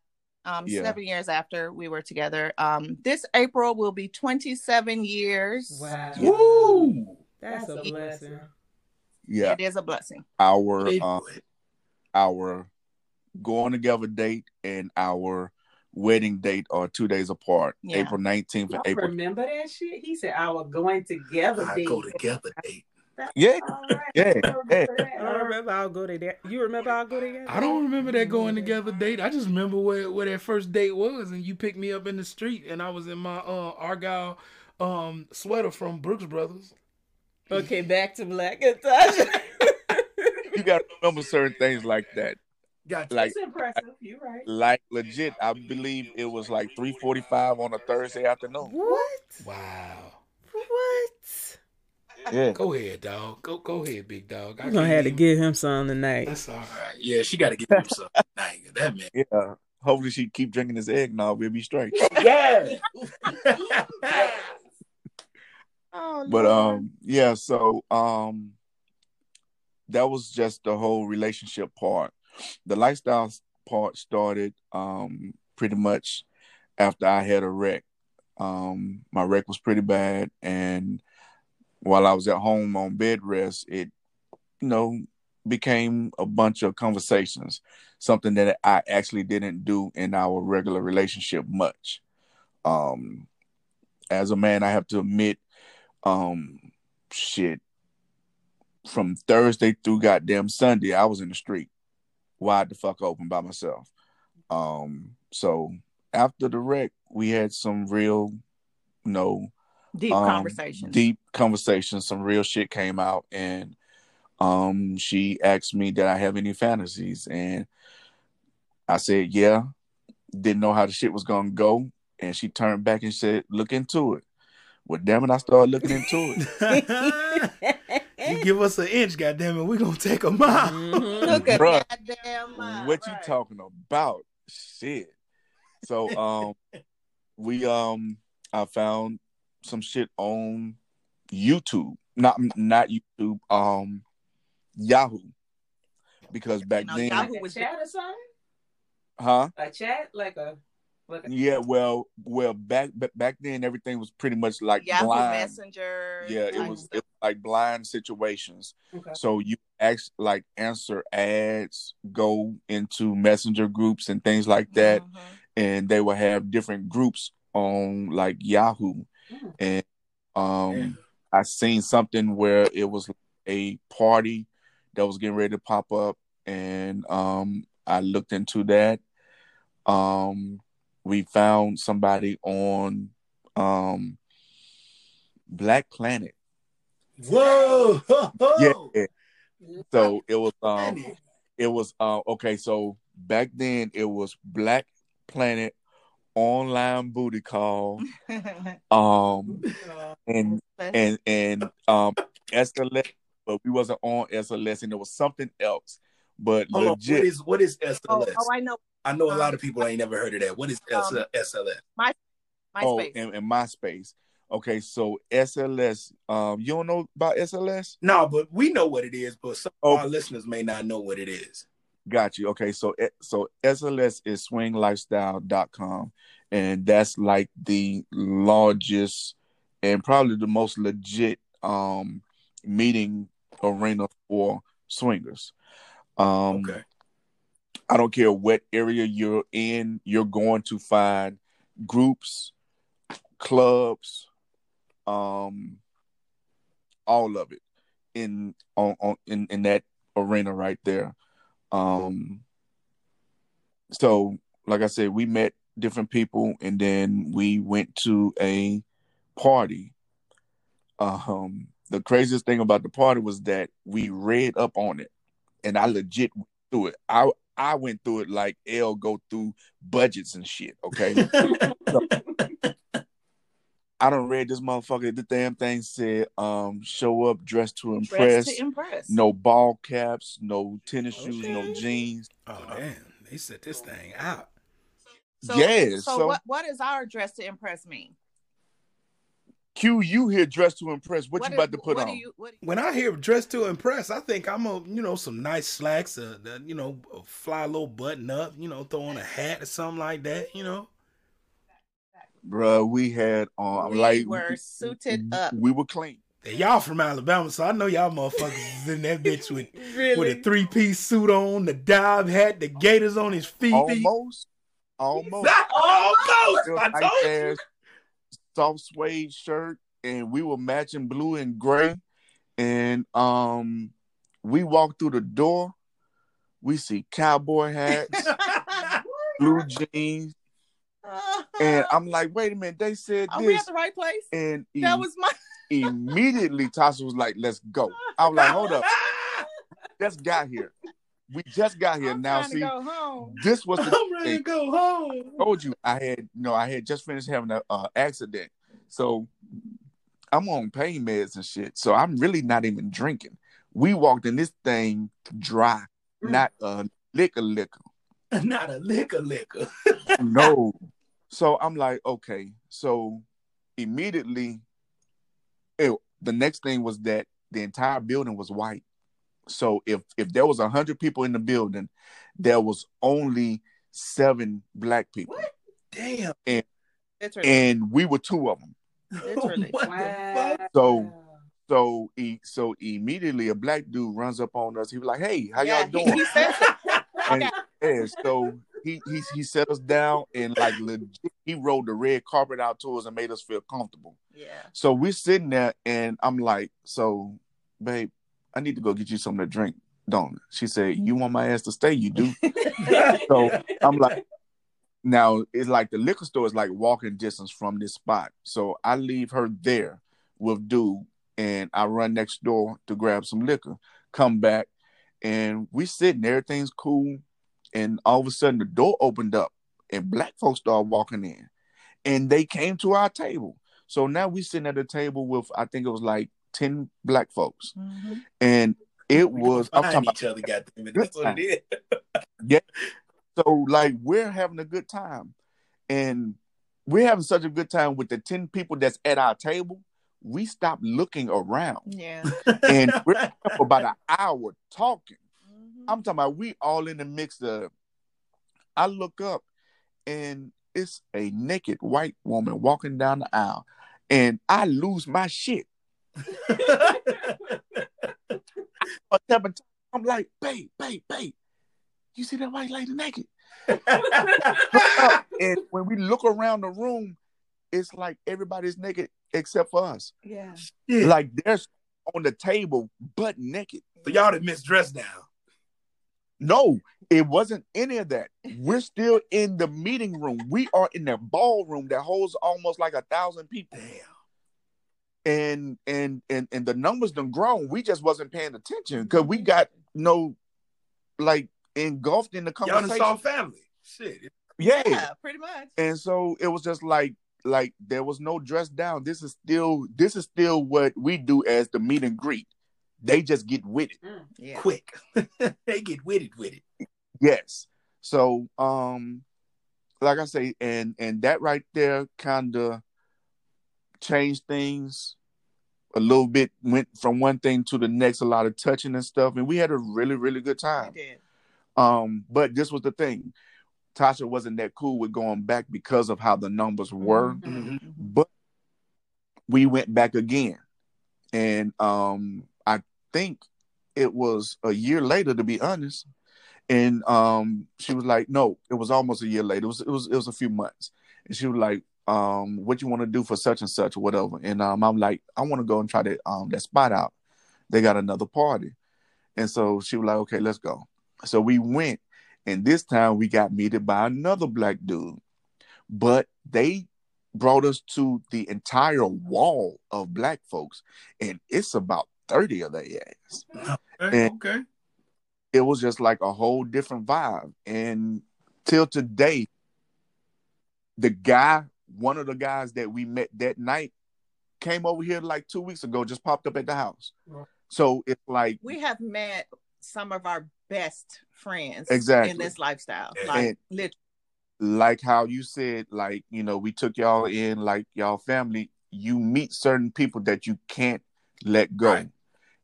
Um, yeah. seven years after we were together. Um, this April will be 27 years. Wow. Woo! That's, That's a a blessing. Yeah. It is a blessing. Our Big um, boy. Our going together date and our wedding date are two days apart. Yeah. April 19th and April remember that shit? He said our going together I date. go together date. Yeah. All right. Yeah, I yeah. I don't remember I'll go together. You remember I'll go together? I don't remember that going together date. I just remember where, where that first date was, and you picked me up in the street, and I was in my uh, Argyle um, sweater from Brooks Brothers. Okay, back to Black and Tasha. You gotta remember certain things like that. Got Like It's impressive. You're right. like legit, I believe it was like 345 on a Thursday afternoon. What? wow. What? Yeah. Go ahead, dog. Go go ahead, big dog. I I'm gonna can't have to give him some tonight. That's all right. Yeah, she got to give him some. Dang, that man. Yeah. Hopefully she keep drinking this eggnog. We'll be straight. Yeah. Oh, But um, yeah. So um, that was just the whole relationship part. The lifestyle part started um pretty much after I had a wreck. Um, my wreck was pretty bad, and while I was at home on bed rest, it you know became a bunch of conversations. Something that I actually didn't do in our regular relationship much. Um, as a man, I have to admit, um, shit. From Thursday through goddamn Sunday, I was in the street, wide the fuck open by myself. Um, so after the wreck, we had some real, you know, deep um, conversations. Deep conversations. Some real shit came out, and um, she asked me, "Did I have any fantasies?" And I said, "Yeah." Didn't know how the shit was gonna go, and she turned back and said, "Look into it." Well, damn it, I started looking into it. you give us an inch, goddamn it, we gonna take a mile. Mhm. Look at Bruh, that damn mind, what you talking about? Shit. So um we um I found some shit on YouTube. Not not YouTube, um Yahoo. Because back No, then Yahoo was chat or something? huh? A chat like a Yeah, well well back back then everything was pretty much like Yahoo blind. Messenger. Yeah, it was, it was like blind situations. okay. So you act like answer ads, go into messenger groups and things like that. Mhm. and they will have different groups on like Yahoo. Mm. And um Yeah. I seen something where it was a party that was getting ready to pop up and um I looked into that. Um we found somebody on um Black Planet. Whoa. Yeah. So it was um it was uh okay so back then it was black planet online booty call um and and and um SLS but we wasn't on SLS and there was something else but Hold on. What legit is what is oh, SLS? oh, I know. I know a lot of people ain't never heard of that. What is Um, SLS? oh MySpace. in, in MySpace okay so SLS um you don't know about SLS No, but we know what it is, but some Oh. of our listeners may not know what it is. Got you. Okay, so eh, so SLS is swinglifestyle.com and that's like the largest and probably the most legit um meeting arena for swingers. Um Okay. I don't care what area you're in, you're going to find groups, clubs, um all of it in on, on in, in that arena right there. Um so like I said, we met different people and then we went to a party. Um the craziest thing about the party was that we read up on it and I legit went through it. I I went through it like L go through budgets and shit, okay? I don't read this motherfucker. The damn thing said, um, show up dressed to impress. Dressed to impress. No ball caps, no tennis shoes, no jeans. Oh man, they set this thing out. So, Yeah, So, so- what, what does our dress to impress mean? Q, you here dressed to impress. What, you is- about to put what on? Do you, what, When I hear dress to impress, I think I'm a you know some nice slacks, you know, a fly little button up, you know, throw on a hat or something like that, you know. Bruh, we had on like we like were suited up. We were clean. Y'all from Alabama, so I know y'all motherfuckers is in that bitch with Really? with a three piece suit on, the dive hat, the gators on his feet. Almost, almost. Almost. Real I told you. ass soft suede shirt, and we were matching blue and gray. And um, we walked through the door. We see cowboy hats, blue jeans, and I'm like, wait a minute, they said Are we this, at the right place? and That was my. immediately Tasha was like, let's go. I was like, hold up, just got here. We just got here. I'm now see, go home. this was the I'm ready to go home. I told you I had you know I had just finished having an uh, accident, so I'm on pain meds and shit, so I'm really not even drinking. We walked in this thing dry, Mm. not a liquor liquor. Not a liquor liquor. no. So I'm like, okay. So immediately, it, the next thing was that the entire building was white. So if if there was a hundred people in the building, there was only seven black people, What? Damn. Literally. and we were two of them. Literally. what the fuck? So so he so immediately a black dude runs up on us. He was like, "Hey, how Yeah, y'all doing?" He, says it. And, Okay. Yeah, so he, he he set us down and like legit, he rolled the red carpet out to us and made us feel comfortable. Yeah. So we're sitting there and I'm like, so babe, I need to go get you something to drink, don't She said, You want my ass to stay? You do. So I'm like, now it's like the liquor store is like walking distance from this spot. So I leave her there with dude and I run next door to grab some liquor, come back, and we sitting, everything's cool. And all of a sudden the door opened up and black folks started walking in. And they came to our table. So now we sitting at a table with I think it was like 10 black folks. Mhm. And it We was gonna I'm find talking each other, goddamn it. That's what it is. yeah So like we're having a good time, and we're having such a good time with the ten people that's at our table. We stopped looking around, Yeah. and we're for about an hour talking. I'm talking about we all in the mix of. I look up, and it's a naked white woman walking down the aisle, and I lose my shit. I'm like, babe, babe, babe. You see that white lady naked? and when we look around the room, it's like everybody's naked except for us. Yeah. Yeah. Like they're on the table, butt naked. So y'all done misdressed now. No, it wasn't any of that. We're still in the meeting room. We are in the ballroom that holds almost like a thousand people. Damn. And and and and the numbers done grown. We just wasn't paying attention because we got no like engulfed in the Y'all conversation. saw family. Shit. yeah. Yeah, pretty much. and so it was just like like there was no dress down this is still this is still what we do as the meet and greet they just get with it Yeah. Quick. they get with it with it. yes so um like i say and and that right there kind of changed things a little bit went from one thing to the next a lot of touching and stuff and we had a really really good time did. um but this was the thing tasha wasn't that cool with going back because of how the numbers were Mhm. but we went back again and um i think it was a year later to be honest. And um she was like no it was almost a year later. It was it was it was a few months. And she was like um what you want to do for such and such or whatever. And um i'm like i want to go and try that um that spot out. They got another party. And so she was like okay let's go. So we went. And this time we got meted by another black dude. But they brought us to the entire wall of black folks, and it's about 30 of their ass. Okay. And- okay. It was just like a whole different vibe. And till today, the guy, one of the guys that we met that night, came over here like two weeks ago, just popped up at the house. So it's like, We have met some of our best friends Exactly. in this lifestyle. And- Like literally. like how you said, like, you know, we took y'all in like y'all family, you meet certain people that you can't let go. Right.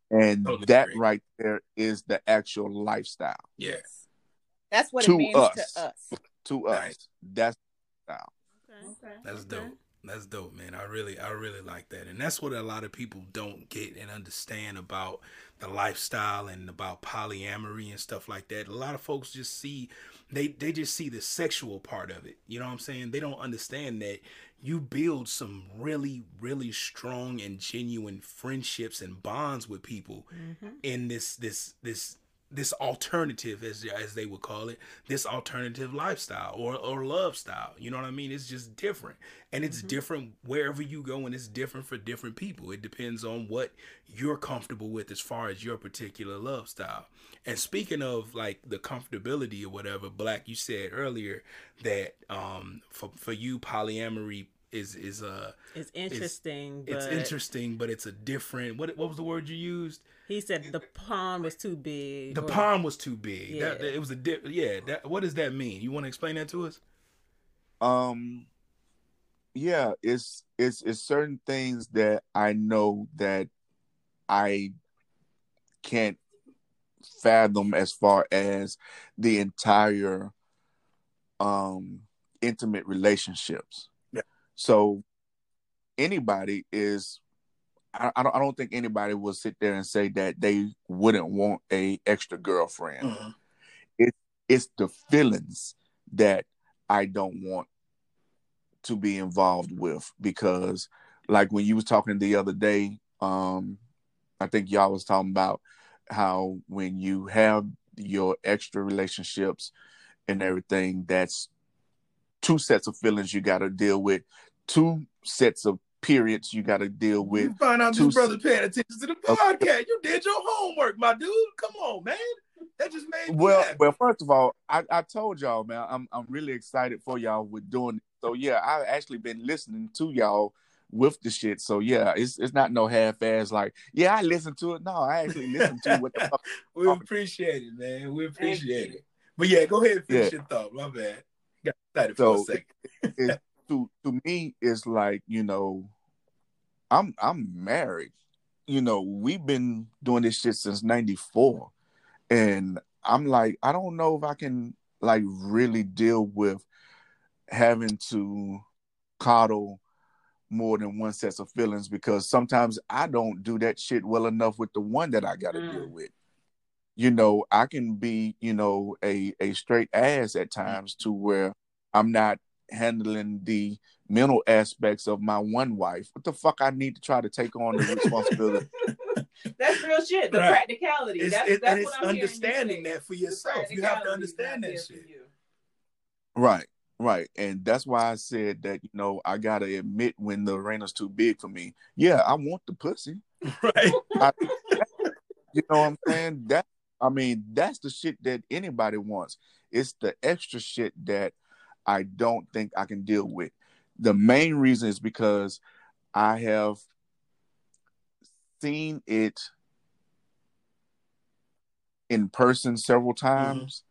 And Totally that agree. right there is the actual lifestyle Yeah. That's what To it means us. to us. to Right. us. That's style. Okay. That's Okay. dope. That's dope, man. I really, I really like that, and that's what a lot of people don't get and understand about the lifestyle and about polyamory and stuff like that. A lot of folks just see, they they just see the sexual part of it. You know what I'm saying? They don't understand that you build some really, really strong and genuine friendships and bonds with people Mhm. in this this this this alternative as as they would call it this alternative lifestyle or or love style. You know what i mean? It's just different. And it's different wherever you go and it's different for different people. It depends on what you're comfortable with as far as your particular love style. And speaking of like the comfortability or whatever black you said earlier that um for, for you polyamory is is uh It's interesting, it's but interesting, but it's a different. What what was the word you used? he said the pond was too big. The or- pond was too big. That, Yeah. it was a di- yeah. That, what does that mean? You want to explain that to us? Um yeah, it's it's it's certain things that I know that I can't fathom as far as the entire um intimate relationships. So anybody is I, I don't I don't think anybody will sit there and say that they wouldn't want a extra girlfriend Mhm. it's the feelings that I don't want to be involved with because like when you was talking the other day, um, I think y'all was talking about how when you have your extra relationships and everything, that's two sets of feelings you gotta deal with, two sets of periods you gotta deal with. You find out two this brother paying attention to the Okay. podcast. You did your homework, my dude. Come on, man. That just made me Well, happy. well, first of all, I, I told y'all, man, I'm I'm really excited for y'all with doing it. So yeah, I've actually been listening to y'all with the shit. So yeah, it's it's not no half ass like, yeah, I listened to it. No, I actually listened to what the fuck. we appreciate it, man. We appreciate it. But yeah, go ahead and finish Yeah. your thought. My bad. Got excited So, for a second. It, to to me, it's like you know, I'm I'm married. You know, we've been doing this shit since '94, and I'm like, I don't know if I can like really deal with having to coddle more than one set of feelings because sometimes I don't do that shit well enough with the one that I got to Mm. deal with. You know, I can be, you know, a a straight ass at times to where I'm not handling the mental aspects of my one wife. What the fuck I need to try to take on the responsibility? That's real shit. The Right. practicality. It's, that's it, that's and what it's I'm understanding that for yourself. You have to understand that shit. Right, right. And that's why I said that, you know, I gotta admit when the arena's too big for me. Yeah, I want the pussy. Right. You know what I'm saying? That I mean, that's the shit that anybody wants. It's the extra shit that I don't think I can deal with. The main reason is because I have seen it in person several mm-hmm. times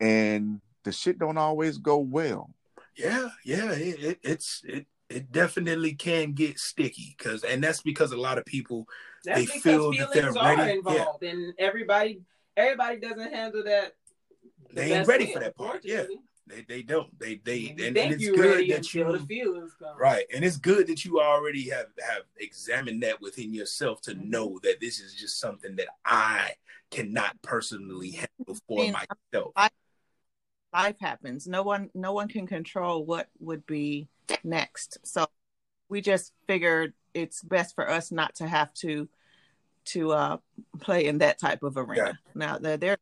and the shit don't always go well. Yeah, yeah, it, it it's it it definitely can get sticky because and that's because a lot of people That's They feel that they're are ready. involved, and everybody everybody doesn't handle that. the They ain't ready way, for that part, yeah. Unfortunately. they they don't they they You and, and it's good that until you the feelings come. right and it's good that you already have have examined that within yourself to Mhm. know that this is just something that I cannot personally handle for mean, myself. life happens. No one no one can control what would be next. So we just figured it's best for us not to have to to uh play in that type of arena. Now there there are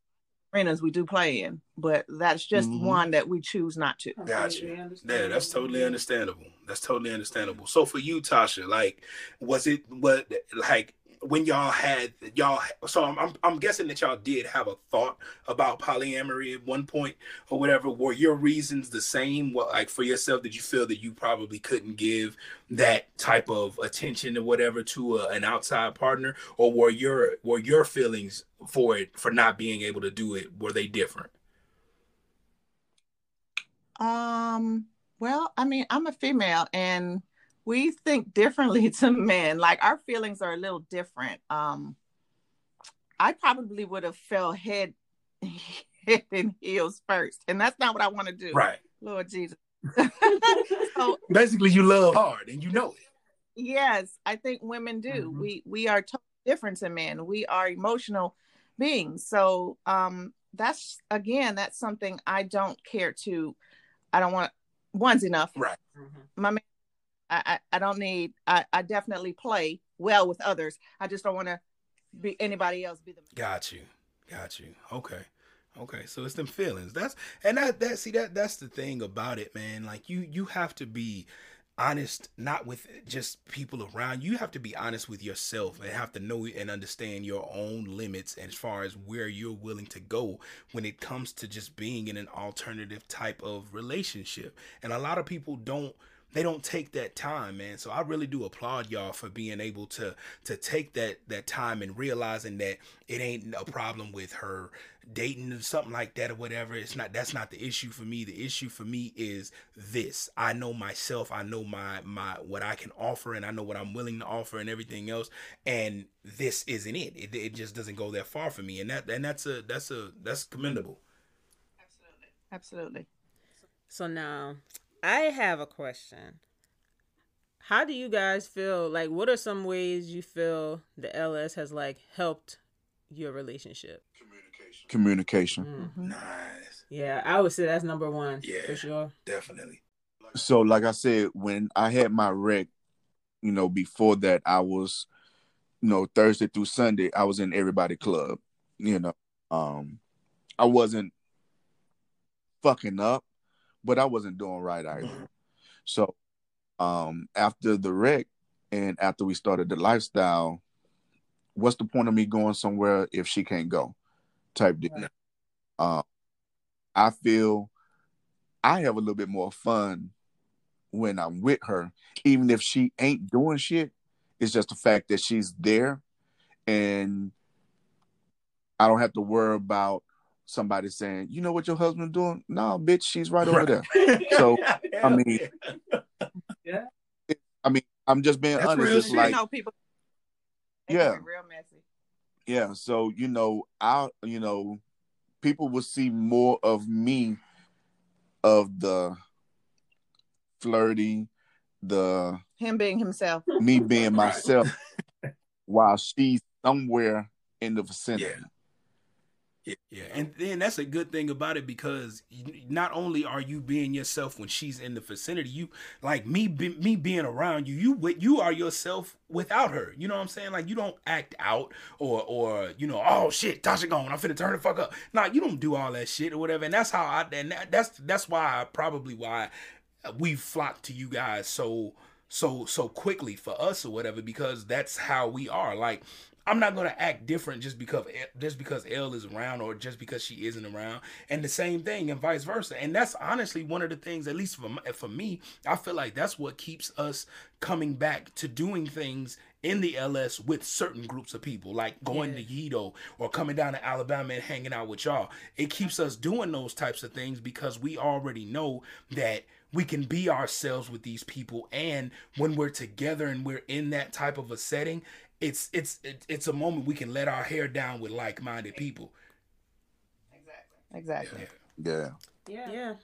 arenas we do play in, but that's just Mhm. one that we choose not to. Got Completely you. understandable. Yeah, that's totally understandable. That's totally understandable. So for you, Tasha, like, was it what like when y'all had y'all? So I'm I'm, I'm guessing that y'all did have a thought about polyamory at one point or whatever. Were your reasons the same? What like for yourself? Did you feel that you probably couldn't give that type of attention or whatever to a, an outside partner, or were your were your feelings for it for not being able to do it were they different? Um, well, I mean, I'm a female and we think differently to men. Like our feelings are a little different. Um, I probably would have fell head head and heels first, and that's not what I want to do. Right. Lord Jesus. so Basically, you love hard and you know it. yes, I think women do. Mhm. We we are totally different to men. We are emotional beings. So um that's again, that's something I don't care to I don't want one's enough. Right. Mhm. my man I, I i don't need I, I definitely play well with others i just don't want to be anybody else be the Got you. Got you. Okay. Okay. So it's them feelings. That's and that that see that that's the thing about it, man. Like you you have to be honest not with just people around you have to be honest with yourself and have to know and understand your own limits as far as where you're willing to go when it comes to just being in an alternative type of relationship and a lot of people don't they don't take that time, man. So I really do applaud y'all for being able to to take that that time and realizing that it ain't a problem with her dating or something like that or whatever. It's not that's not the issue for me. The issue for me is this. I know myself. I know my my what I can offer and I know what I'm willing to offer and everything else. And this isn't it. It, it just doesn't go that far for me. And that and that's a that's a that's commendable. Absolutely. Absolutely. So now I have a question. How do you guys feel? Like, what are some ways you feel the LS has like helped your relationship? Communication. Mm. Nice. Yeah, I would say that's number one Yeah. for sure. Definitely. So, like I said, when I had my wreck, you know, before that, I was, you know, Thursday through Sunday, I was in everybody club. You know, um, I wasn't fucking up, but I wasn't doing right either. So, um, after the wreck and after we started the lifestyle, what's the point of me going somewhere if she can't go? Type deal. Right. Um, I feel I have a little bit more fun when I'm with her, even if she ain't doing shit. It's just the fact that she's there, and I don't have to worry about somebody saying, "You know what your husband doing?" No, bitch, she's right over there. So, I mean, I mean, I'm just being That's honest. real It's like, you know, people. Yeah. Real messy. yeah. So you know, I you know, people will see more of me, of the flirty, the Him being himself. me being myself, while she's somewhere in the vicinity. Yeah. Yeah, and then that's a good thing about it because not only are you being yourself when she's in the vicinity, you like me, be, me being around you, you you are yourself without her. You know what I'm saying? Like you don't act out or or you know, oh shit, Tasha gone, I'm finna turn the fuck up. Nah, you don't do all that shit or whatever, and that's how I and that, that's that's why I probably why we flocked to you guys so so so quickly for us or whatever because that's how we are. Like I'm not gonna act different just because just because L is around or just because she isn't around, and the same thing and vice versa. And that's honestly one of the things, at least for my, for me, I feel like that's what keeps us coming back to doing things in the LS with certain groups of people, like going to Hedo or coming down to Alabama and hanging out with y'all. It keeps us doing those types of things because we already know that we can be ourselves with these people and when we're together and we're in that type of a setting it's it's it's a moment we can let our hair down with like-minded people Exactly. Exactly. Yeah. Yeah. Yeah.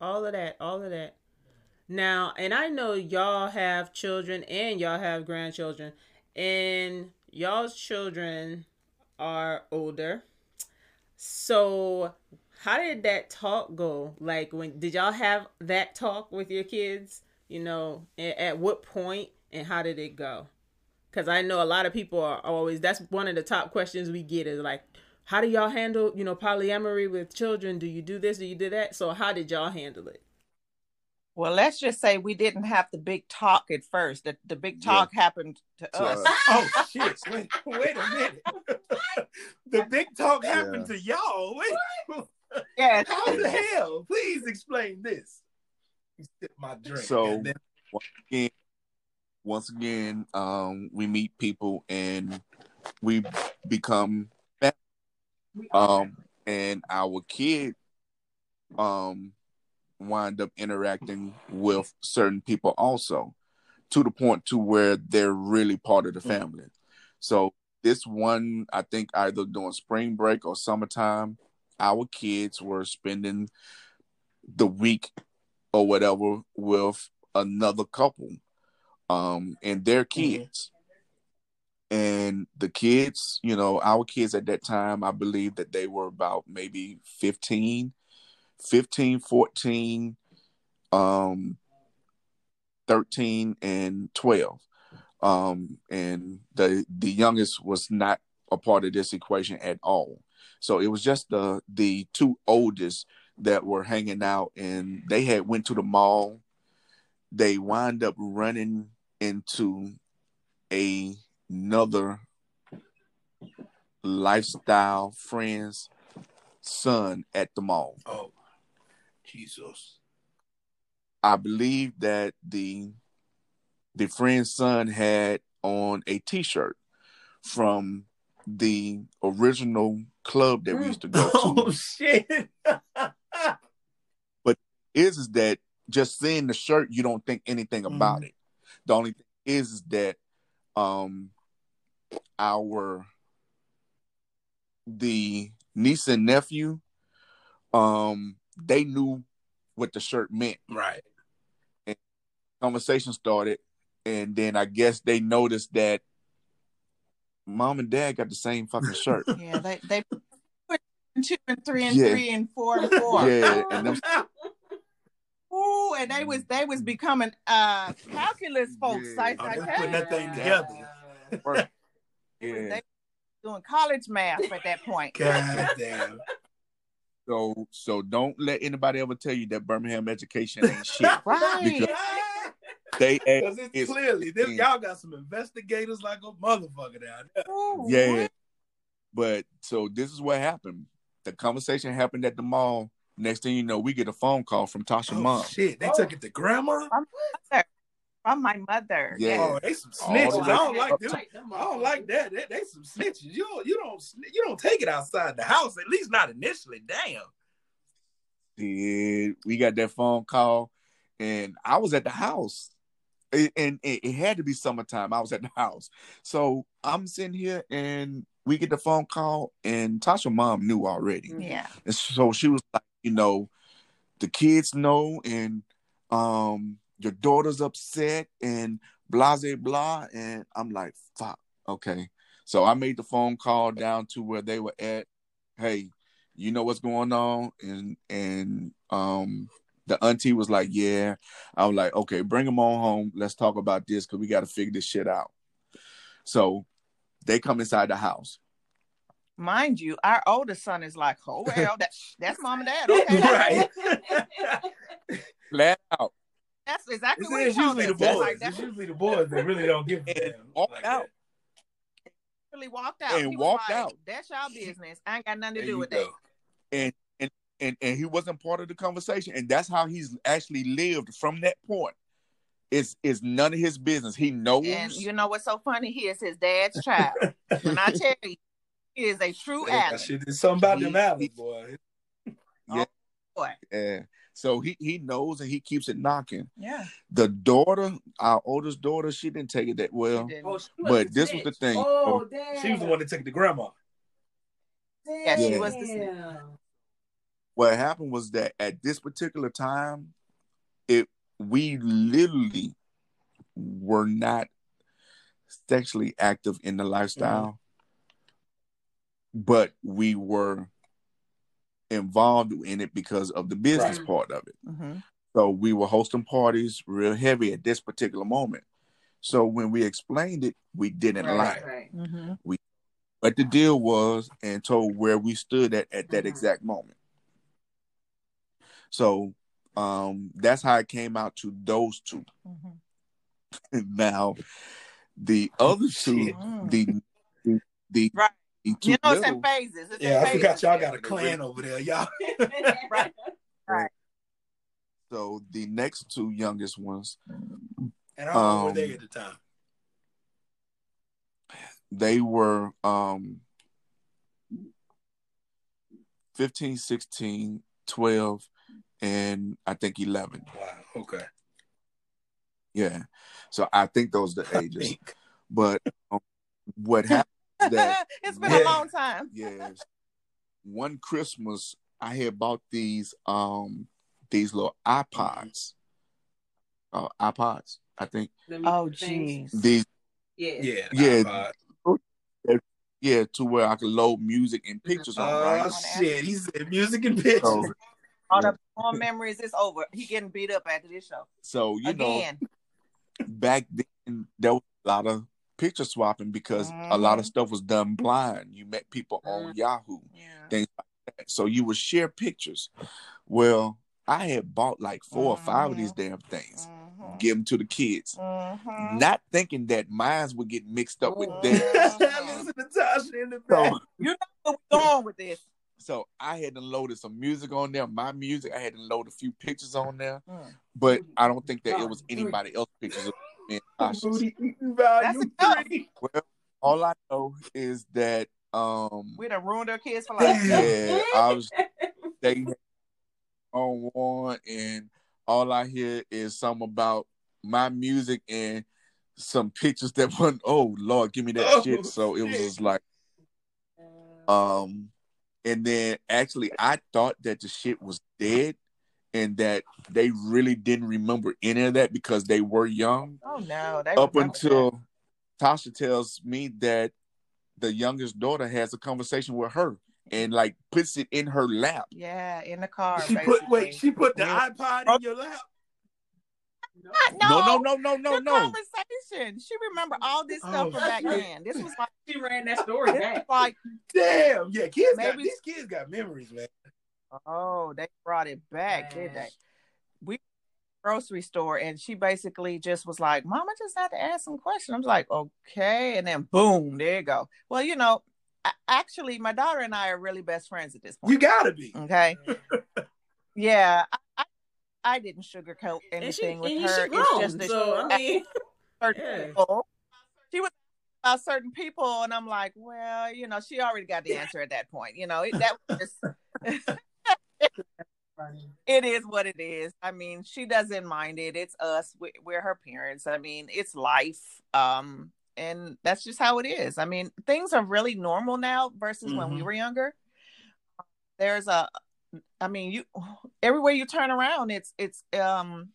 All of that. All of that. Now, and I know y'all have children and y'all have grandchildren, and y'all's children are older. So, how did that talk go? Like, when did y'all have that talk with your kids? You know, a- at what point and how did it go? Because I know a lot of people are always, that's one of the top questions we get is like, how do y'all handle, you know, polyamory with children? Do you do this? Do you do that? So, how did y'all handle it? Well, let's just say we didn't have the big talk at first. The, the big Yeah. talk happened to To us. us. oh shit wait wait a minute the big talk happened Yeah. to y'all wait Yeah. how the hell please explain this Sip my drink So- and then- Again, once again, um, we meet people and we become um and our kid um wind up interacting with certain people also to the point to where they're really part of the family. So this one i think either during spring break or summertime our kids were spending the week or whatever with another couple um and their kids. And the kids you know our kids at that time i believe that they were about maybe 15 15 14 um 13 and 12 um and the the youngest was not a part of this equation at all. So it was just the the two oldest that were hanging out and they had went to the mall. They wind up running into a, another lifestyle friend's son at the mall oh jesus I believe that the the friend's son had on a T-shirt from the original club that we used to go oh, to. Oh shit! But is is that just seeing the shirt, you don't think anything about mm-hmm. it. The only thing is, is that um our the niece and nephew um they knew what the shirt meant. right. Conversation started, and then I guess they noticed that mom and dad got the same fucking shirt. Yeah, they they put two and three and Yeah. three and four and four. yeah, and them Ooh, and they was they was becoming uh calculus folks. Yeah. I, Oh, I tell putting you. that thing together. were- They was- yeah. they doing college math at that point. God damn. So so don't let anybody ever tell you that Birmingham education ain't shit. Right. Because They Because it's it's- clearly them, y'all got some investigators like a motherfucker down there. Ooh, Yeah. But so this is what happened. The conversation happened at the mall. Next thing you know, we get a phone call from Tasha Oh, mom. shit, they took it to grandma. From my mother. Yeah. Oh, they some All the snitches. I don't like them. I don't like that. They, they some snitches. You don't, you don't you don't take it outside the house. At least not initially. Damn. Did we got that phone call, and I was at the house, It- and it, it had to be summertime. I was at the house, so I'm sitting here, and we get the phone call, and Tasha mom knew already, Yeah. and so she was like, you know, the kids know, and um, your daughter's upset, and blah blah blah, and I'm like, fuck, okay. So I made the phone call down to where they were at. Hey, you know what's going on? And and um the auntie was like yeah. I was like okay bring them on home. Let's talk about this because we got to figure this shit out. So they come inside the house Mind you, our oldest son is like, oh well, that's that's mom and dad. Okay. right. flat out That's exactly It's, what it's usually the That's boys. like it's usually the boys that really don't give a damn. walked like out. that. really walked out. And He walked like, out. That's y'all business. I ain't got nothing to There do with go. that. and and and and he wasn't part of the conversation and that's how he's actually lived from that point it's it's none of his business he knows And you know what's so funny? He is his dad's child. when I tell you, he is a true That Allen. shit is something about them He- Allen he- boy. Oh, boy. yeah so he he knows and he keeps it knocking Yeah. the daughter our oldest daughter she didn't take it that well Oh, But a this was the thing. Oh, damn. She was the one that took it to grandma. Yeah, she Yeah. was the snitch. What happened was that at this particular time, it we literally were not sexually active in the lifestyle, but we were involved in it because of the business Right. part of it. Mhm. So we were hosting parties real heavy at this particular moment. So when we explained it, we didn't Right, like right. Mhm. what the deal was and told where we stood at at that Mhm. exact moment. So um that's how it came out to those two. Mhm. now the other two, the the the, Right. the two You know, it's in phases. It's in Yeah, I phases. forgot y'all got a clan over there, y'all. Right. Right. so the next two youngest ones, And how old were Um, they at the time? they were um 15, 16, 12, and I think 11. Wow. Okay. Yeah. So I think those are the ages. But um, what happened is that it's been Yeah. a long time. yes, one Christmas I had bought these um these little iPods, uh, iPods. I think Oh, things. jeez. these Yeah. Yeah. Yeah. iPod. yeah to where I could load music and pictures on. Oh Right. shit! He said music and pictures. So All the all memories is over. He getting beat up after this show. so you know back then there was a lot of picture swapping because a lot of Mhm. stuff was done blind. You met people on Mhm. Yahoo. Yeah. things like that. So you would share pictures. Well, I had bought like 4 or five of these damn things, Mhm. give them to the kids, Mhm. not thinking that mines would get mixed up with theirs. Listen to Tasha in the back. So, You know where we going with this. So I had to loaded some music on there, my music. I had to load a few pictures on there, Mm. but I don't think that it was anybody else's pictures of me and Tasha's. Booty eating value That's. Well, all I know is that um We done ruined our kids for life. yeah, I was they on one and all I hear is something about my music and some pictures that went, oh Lord, give me that Oh, shit. So it was just like um and then actually I thought that the shit was dead and that they really didn't remember any of that because they were young Oh no, up remember until Tasha tells me that the youngest daughter has a conversation with her and like puts it in her lap. yeah, in the car. She put wait, she put the Yeah. iPod in your lap. No, no, no, no, no, the no. conversation. She remember all this oh, stuff Oh, from back shit. then. This was like, She ran that story back. like, Damn, yeah, kids got these kids got memories, man. Oh, they brought it back, did they? We grocery store, and she basically just was like, "Mama just had to ask some questions." I'm like, "Okay," and then boom, there you go. Well, you know, a- actually, my daughter and I are really best friends at this point. You gotta be. Okay. yeah, I, I, I didn't sugarcoat And she, anything with and her. she It's just that so I mean, certain yeah. people. She was about certain people, and I'm like, well, you know, she already got the answer at that point. You know, it, that was just. it is what it is. I mean, she doesn't mind it. It's us. We, we're her parents. I mean, it's life. Um, and that's just how it is. I mean, things are really normal now versus when we Mhm. were younger. There's a, I mean, you everywhere you turn around, it's it's um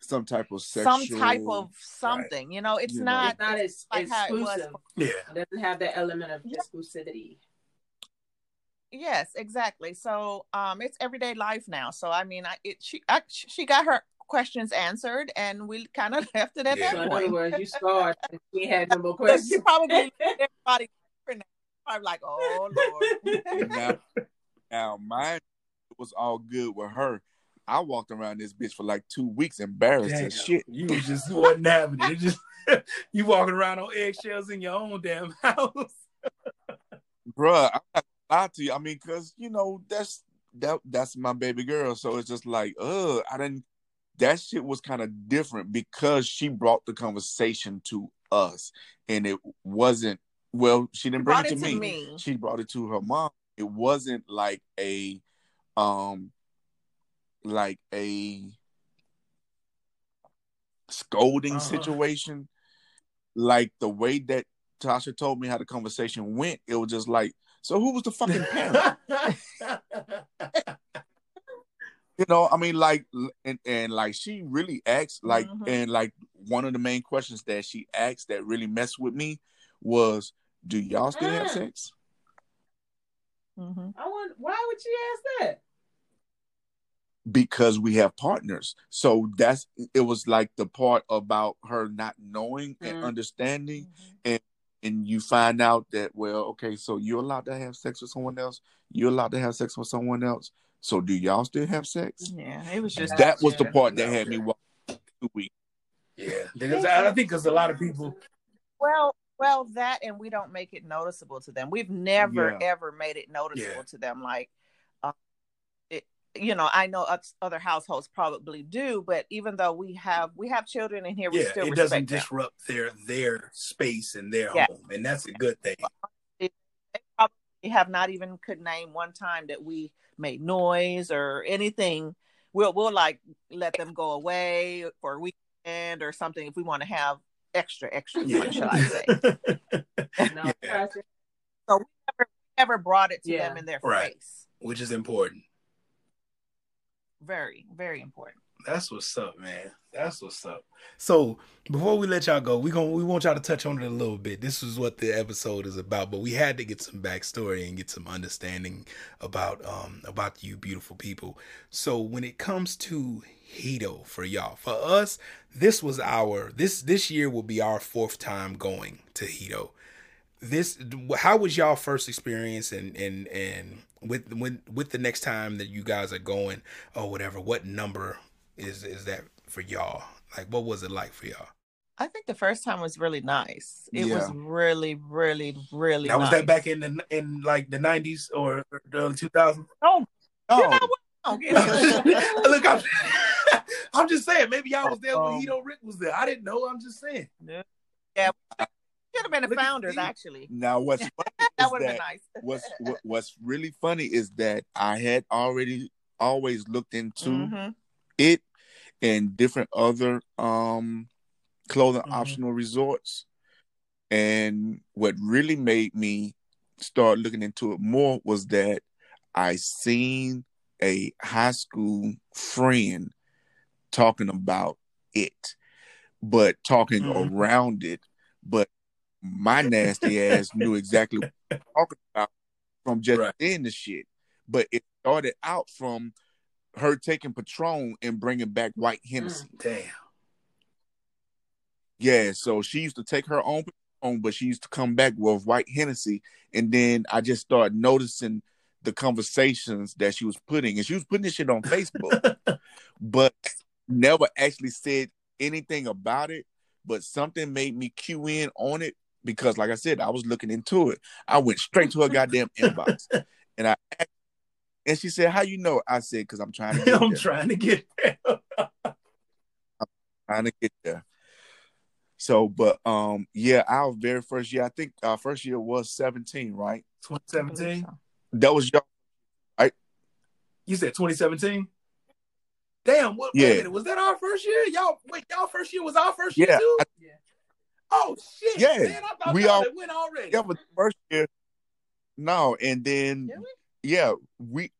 Some type of sexual some type of something. You know, it's You know. not. it's not as like how it was exclusive. Yeah. It doesn't have that element of Yeah. exclusivity. Yes, exactly. So um it's everyday life now. So I mean I it she I, she got her questions answered and we kind of left it at Yeah. So that in other point. words, you scarred. and We had no more She questions. probably everybody probably like, oh Lord. Now, now mine was all good with her. I walked around this bitch for like two weeks, embarrassed Damn. as shit. You was just wasn't having it. It just you walking around on eggshells in your own damn house. Bruh, I'm not gonna lie to you. I mean, cause you know, that's that that's my baby girl. So it's just like, uh, I didn't that shit was kind of different because she brought the conversation to us and it wasn't well, she didn't bring Brought it it to to me. me. She brought it to her mom. It wasn't like a um like a scolding Uh-huh. situation. Like the way that Tasha told me how the conversation went, it was just like, so who was the fucking parent? you know, I mean, like, and, and like she really asked, like, Mhm. and like one of the main questions that she asked that really messed with me was, "Do y'all still have Mm. sex?" Mhm. I want. Why would she ask that? Because we have partners. So that's it was like the part about her not knowing and Mm. understanding, Mm-hmm. And you find out that well, okay, so you're allowed to have sex with someone else. You're allowed to have sex with someone else. So do y'all still have sex? Yeah, it was just That was the part that had me walk two weeks. yeah, because I, I think because a lot of people. Well, well, that and we don't make it noticeable to them. We've never Yeah. ever made it noticeable Yeah. to them. Like, it, you know, I know oth- other households probably do, but even though we have we have children in here, we Yeah, still it doesn't respect them. disrupt their their space and their Yeah. home, and that's a good thing. They probably have not even could name one time that we made noise or anything. We'll we'll like let them go away for a weekend or something if we want to have extra extra fun, shall I say? No, Yeah. So we never never brought it to Yeah. them in their Right. face. Which is important. Very very important. That's what's up, man. That's what's up. So before we let y'all go, we going we want y'all to touch on it a little bit. This is what the episode is about, but we had to get some backstory and get some understanding about um about you beautiful people. So when it comes to Hedo for y'all, for us, this was our this this year will be our fourth time going to Hedo. This how was y'all first experience and and and with when with the next time that you guys are going or whatever, what number is is that for y'all? Like, what was it like for y'all? I think the first time was really nice. It was Yeah. really, really, really. Now was that back in the in like the nineties or the early two thousands? Oh, Oh, you're not wrong. Look, I'm, I'm just saying. Maybe y'all was there when Um, Hedo Rick was there. I didn't know. I'm just saying. Should have been a Look founders, actually. now what's funny That is would have been nice. what's what, what's really funny is that I had already always looked into Mhm. it and different other um clothing Mhm. optional resorts. And what really made me start looking into it more was that I seen a high school friend talking about it, but talking Mhm. around it. But my nasty ass knew exactly what I'm talking about from just Right. seeing the shit. But it started out from her taking Patron and bringing back white Hennessy. Mm, damn. Yeah, so she used to take her own Patron, but she used to come back with white Hennessy, and then I just started noticing the conversations that she was putting, and she was putting this shit on Facebook, but never actually said anything about it. But something made me cue in on it because, like I said, I was looking into it. I went straight to her goddamn inbox, and I asked, and she said, "How you know?" I said, "Because I'm trying to get I'm there. trying to get there. I'm trying to get there." So, but um, yeah, our very first year, I think our first year was 17, right? 2017. That was your You said 2017. Damn. What? Wait Yeah. a minute. Was that our first year? Y'all wait. Y'all first year was our first year too. I- Oh shit. Yeah. Man, I thought We y'all went already. yeah, but the first year, no, and then Did we? yeah, we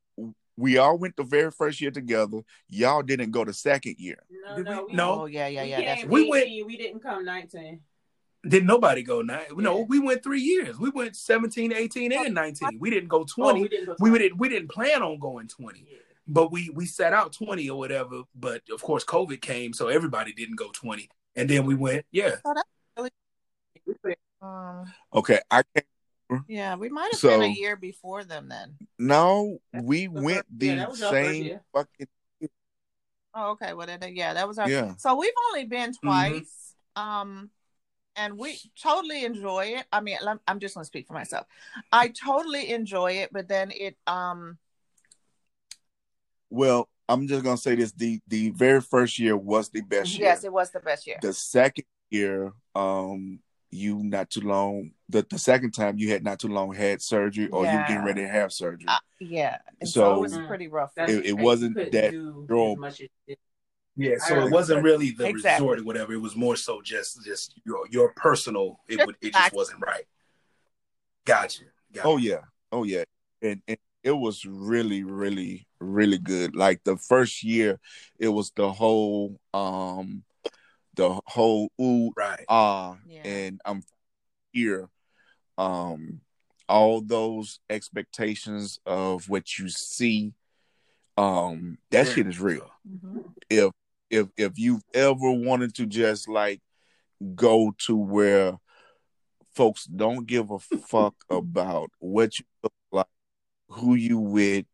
we all went the very first year together. Y'all didn't go the second year. No, Did no, we- we, no. Oh yeah, yeah, we yeah. That's came We we went- we didn't come 19. Didn't nobody go nine? No, Yeah. we went three years. We went 17, 18, and 19. We didn't go Oh, 20. we didn't go we 20. didn't we didn't plan on going 20. Yeah. But we we set out 20 or whatever. But of course COVID came, so everybody didn't go 20. And then we went, yeah. We put- um, Okay, I can't. yeah. We might have So- been a year before them then. No, we went yeah, the that was our first same year. fucking Oh, okay. Well, yeah, that was our. yeah. So we've only been twice. Um, and we totally enjoy it. I mean, I'm- I'm just gonna speak for myself. I totally enjoy it, but then it um Well, I'm just gonna say this: the the very first year was the best year. yes, it was the best year. the second year, um, you not too long. The the second time you had not too long had surgery, or you Yeah. getting ready to have surgery. Uh, yeah, and so, So- it was pretty rough. That's- It- it wasn't that do as much as you. Yeah, so it wasn't really the Exactly. resort or whatever. It was more so just just your your personal. It Just would it just wasn't right. Gotcha. Gotcha. Oh yeah, oh yeah, and, and it was really, really, really good. Like the first year, it was the whole, um, the whole ooh Right. ah, Yeah. and I'm here. Um, all those expectations of what you see, um, that shit is real. Mhm. if if if you've ever wanted to just like go to where folks don't give a fuck about what you look like, who you with,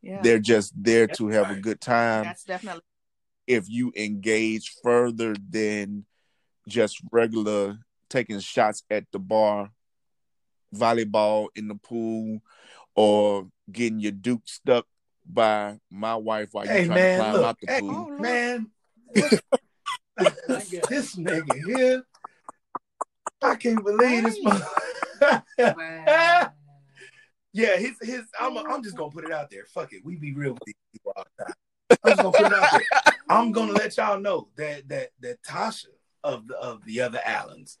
Yeah, they're just there to have a good time. that's definitely If you engage further than just regular taking shots at the bar, volleyball in the pool, or getting your duke stuck by my wife while Hey you're trying to climb look, out the hey, pool. man. this nigga here. I can't believe this. mother- yeah, his his. I'm I'm just gonna put it out there. Fuck it. We be real with these people all the time. I'm just gonna put it out there. I'm gonna let y'all know that that that Tasha of the of the other Allens,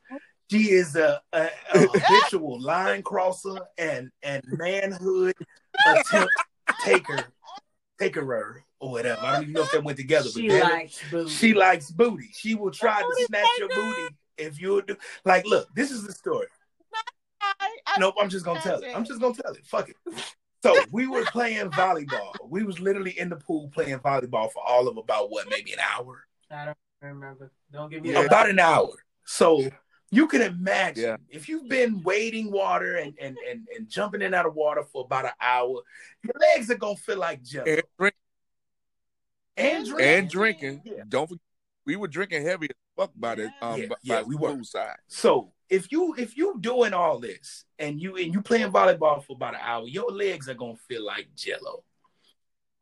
she is a, a, a habitual line crosser and and manhood attempt taker takerer or whatever. I don't even know if that went together. She but damn it, likes booty. she likes booty. She will try to Booty snatch your booty if you do. Like, look, this is the story. I, I, Nope, I'm just gonna tell it. I'm just gonna tell it. Fuck it. So we were playing volleyball. We was literally in the pool playing volleyball for all of about what, maybe an hour? I don't remember. Don't give me Yeah. About an hour. So you can imagine Yeah. if you've been wading water and, and and and jumping in out of water for about an hour, your legs are gonna feel like jello. And, drink, And drink. and drinking. Yeah. Don't forget, we were drinking heavy as fuck by the Yeah. um Yeah, by, yeah, by we the were. side. So if you if you doing all this and you and you playing volleyball for about an hour, your legs are gonna feel like jello.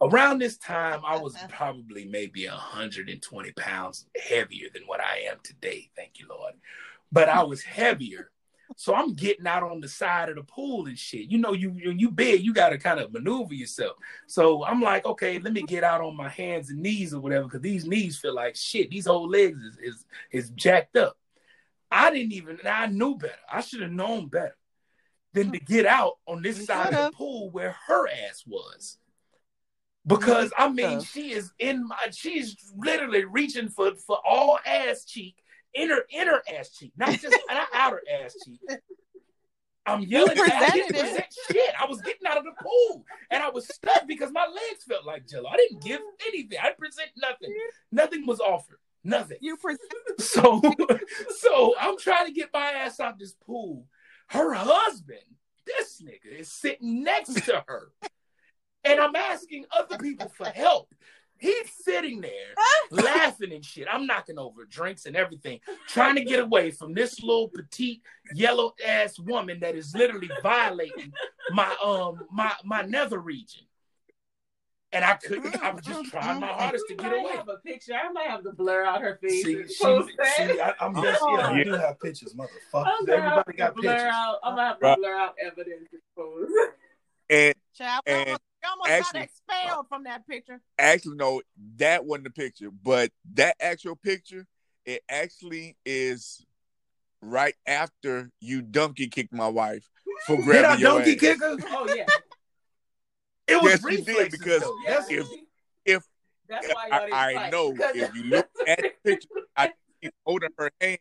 Around this time, I was probably maybe 120 pounds heavier than what I am today. Thank you, Lord. But I was heavier. So I'm getting out on the side of the pool and shit. You know, you when you big, you gotta kind of maneuver yourself. So I'm like, okay, let me get out on my hands and knees or whatever, because these knees feel like shit. These whole legs is, is is jacked up. I didn't even I knew better. I should have known better than to get out on this You side of the pool where her ass was. Because I mean, she is in my she's literally reaching for for all ass cheek, inner inner ass cheek, not just not outer ass cheek. I'm yelling. at- I didn't present shit. I was getting out of the pool and I was stuck because my legs felt like jello. I didn't give anything. I didn't present nothing. Nothing was offered. Nothing. You present So, so I'm trying to get my ass out this pool. Her husband, this nigga, is sitting next to her, and I'm asking other people for help. He's sitting there laughing and shit. I'm knocking over drinks and everything, trying to get away from this little petite yellow ass woman that is literally violating my um my my nether region. And I couldn't. I was just trying my hardest to get might away. have a picture. I might have to blur out her face. See, and she, post that. see, I, I'm just, yeah, we do have pictures, motherfuckers. I'm gonna have Everybody to got blur pictures. out. I'm gonna have to Right. blur out evidence and. And child. we And almost, almost actually- got expelled from that picture. actually no, that wasn't the picture, but that actual picture, it actually is right after you donkey kicked my wife for Did I grabbing your donkey ass. kick her? Oh yeah. It was Yes, you did, reflexes, because though. yeah. If- see? if- that's why I, I know if you look at the picture, I she's holding her hand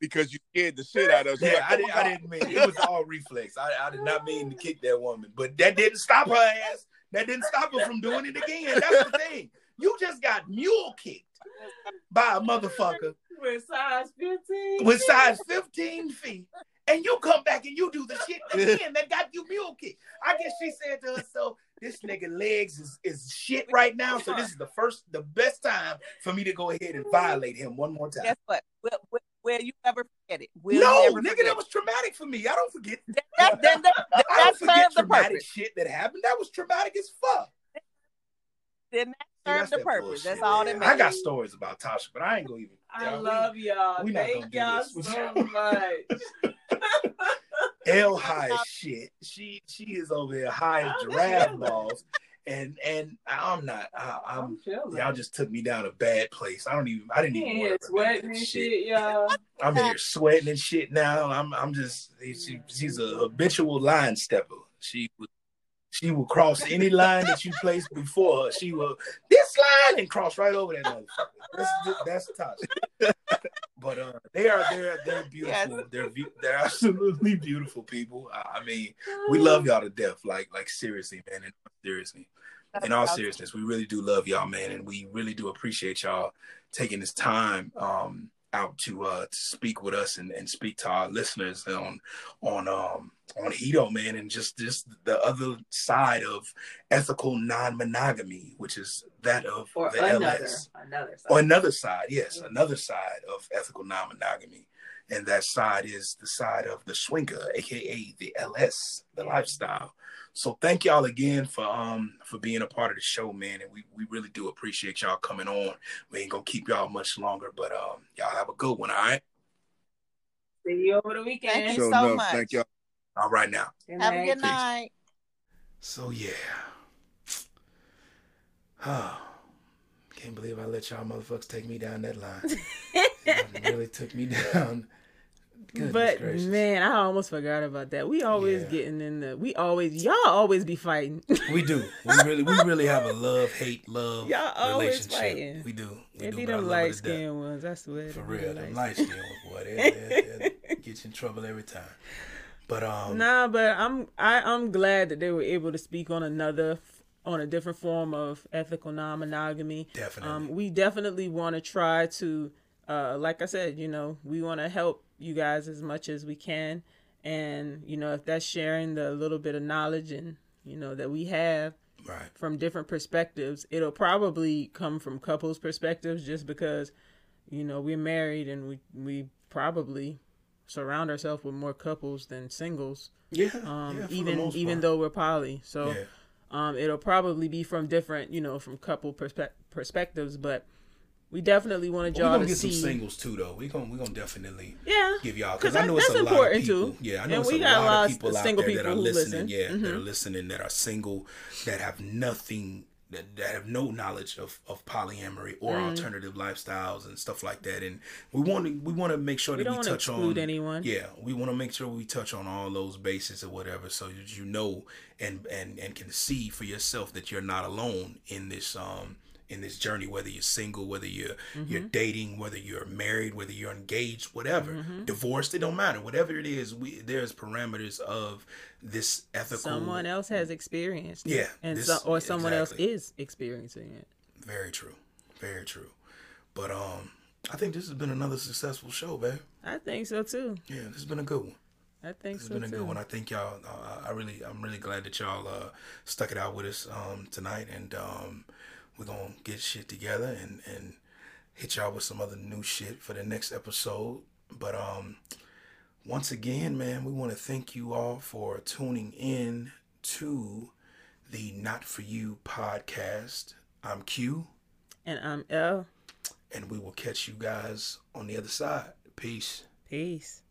because you scared the shit out of us. yeah, I, didn't, I didn't mean it was all reflex. I, I did not mean to kick that woman, but that didn't stop her ass. That didn't stop her from doing it again. That's the thing. You just got mule kicked by a motherfucker with size 15. with size 15 feet, and you come back and you do the shit again that got you mule kicked. I guess she said to herself, "This nigga legs is, is shit right now, so this is the first, the best time for me to go ahead and violate him one more time." Guess what? Will, will, will you ever forget it? Will no, ever nigga, forget that was traumatic for me. I don't forget. it? that, then that, that, I don't forget the traumatic purpose. shit that happened. That was traumatic as fuck. Then that See, served the purpose. bullshit, That's all that that I got stories about Tasha, but I ain't gonna even. I Yeah, we- love y'all. we not gonna Thank do y'all this so much. L high as shit. She she is over here high as giraffe balls, and and I'm not. I, feeling. Y'all just took me down a bad place. I don't even. I didn't even. here sweating and shit, y'all. I'm in here sweating and shit now. I'm I'm just she, she's a habitual line stepper. She would she will cross any line that you place before her. She will this line and cross right over that motherfucker. That's that's Tasha. But uh, they are they're they're beautiful. Yes. They're they're absolutely beautiful people. I, I mean, we love y'all to death. Like like seriously, man. And seriously, in all seriousness, we really do love y'all, man, and we really do appreciate y'all taking this time um out to uh to speak with us and, and speak to our listeners on on um on Hedo, man, and just just the other side of ethical non-monogamy, which is that of Or the another, LS. another side. Or another side, yes, another side of ethical non-monogamy. And that side is the side of the swinger, aka the LS, the lifestyle. So thank y'all again for um for being a part of the show, man. And we, we really do appreciate y'all coming on. We ain't gonna keep y'all much longer, but um y'all have a good one, all right? See you over the weekend. Thank you So so much. Thank y'all. All right now. Good Have a night. good night. So yeah. Oh, can't believe I let y'all motherfuckers take me down that line. Y'all really took me down. Goodness but gracious. man, I almost forgot about that. We always Yeah. getting in the. We always y'all always be fighting. we do. We really, we really have a love hate love Y'all always relationship. fighting. We do. We It do. be but I them light to death. skinned ones. I swear. For real, the them light light skinned ones, boy, they, they, they get you in trouble every time. But um, Nah, but I'm I, I'm glad that they were able to speak on another on a different form of ethical non-monogamy. definitely, Um, we definitely want to try to, uh, like I said, you know, we want to help you guys as much as we can, and you know, if that's sharing the little bit of knowledge and you know that we have right, from different perspectives, it'll probably come from couples' perspectives, just because, you know, we're married and we we probably surround ourselves with more couples than singles. Yeah. Um, yeah, even even though we're poly, so Yeah. um, it'll probably be from different, you know, from couple perspe- perspectives. But we definitely wanted We're y'all gonna to get some singles too, though. We gonna we gonna definitely Yeah, give y'all because I that- know it's a lot of important, people. too. Yeah, I know And it's we a got a lot, lot of people out single there that are listening. listen. Yeah, that Mhm. are listening that are single that have nothing. That, that have no knowledge of, of polyamory or Mm. alternative lifestyles and stuff like that, and we want to we want to make sure we that don't we touch exclude on anyone. yeah, we want to make sure we touch on all those bases or whatever, so that you know and and and can see for yourself that you're not alone in this um in this journey. Whether you're single, whether you're you're Mm-hmm. dating, whether you're married, whether you're engaged, whatever, Mm-hmm. divorced, it don't matter. Whatever it is, we there's parameters of this ethical. Someone else has experienced it. Yeah, and this- so, or someone exactly. else is experiencing it. Very true, very true. But um, I think this has been another successful show, babe. I think so too. Yeah, this has been a good one. I think It's so been a too. good one. I think y'all. Uh, I really, I'm really glad that y'all uh, stuck it out with us um, tonight, and um, we're gonna get shit together and and hit y'all with some other new shit for the next episode. But um, once again, man, we want to thank you all for tuning in to the Not for You podcast. I'm Q, And I'm L. and we will catch you guys on the other side. Peace. Peace.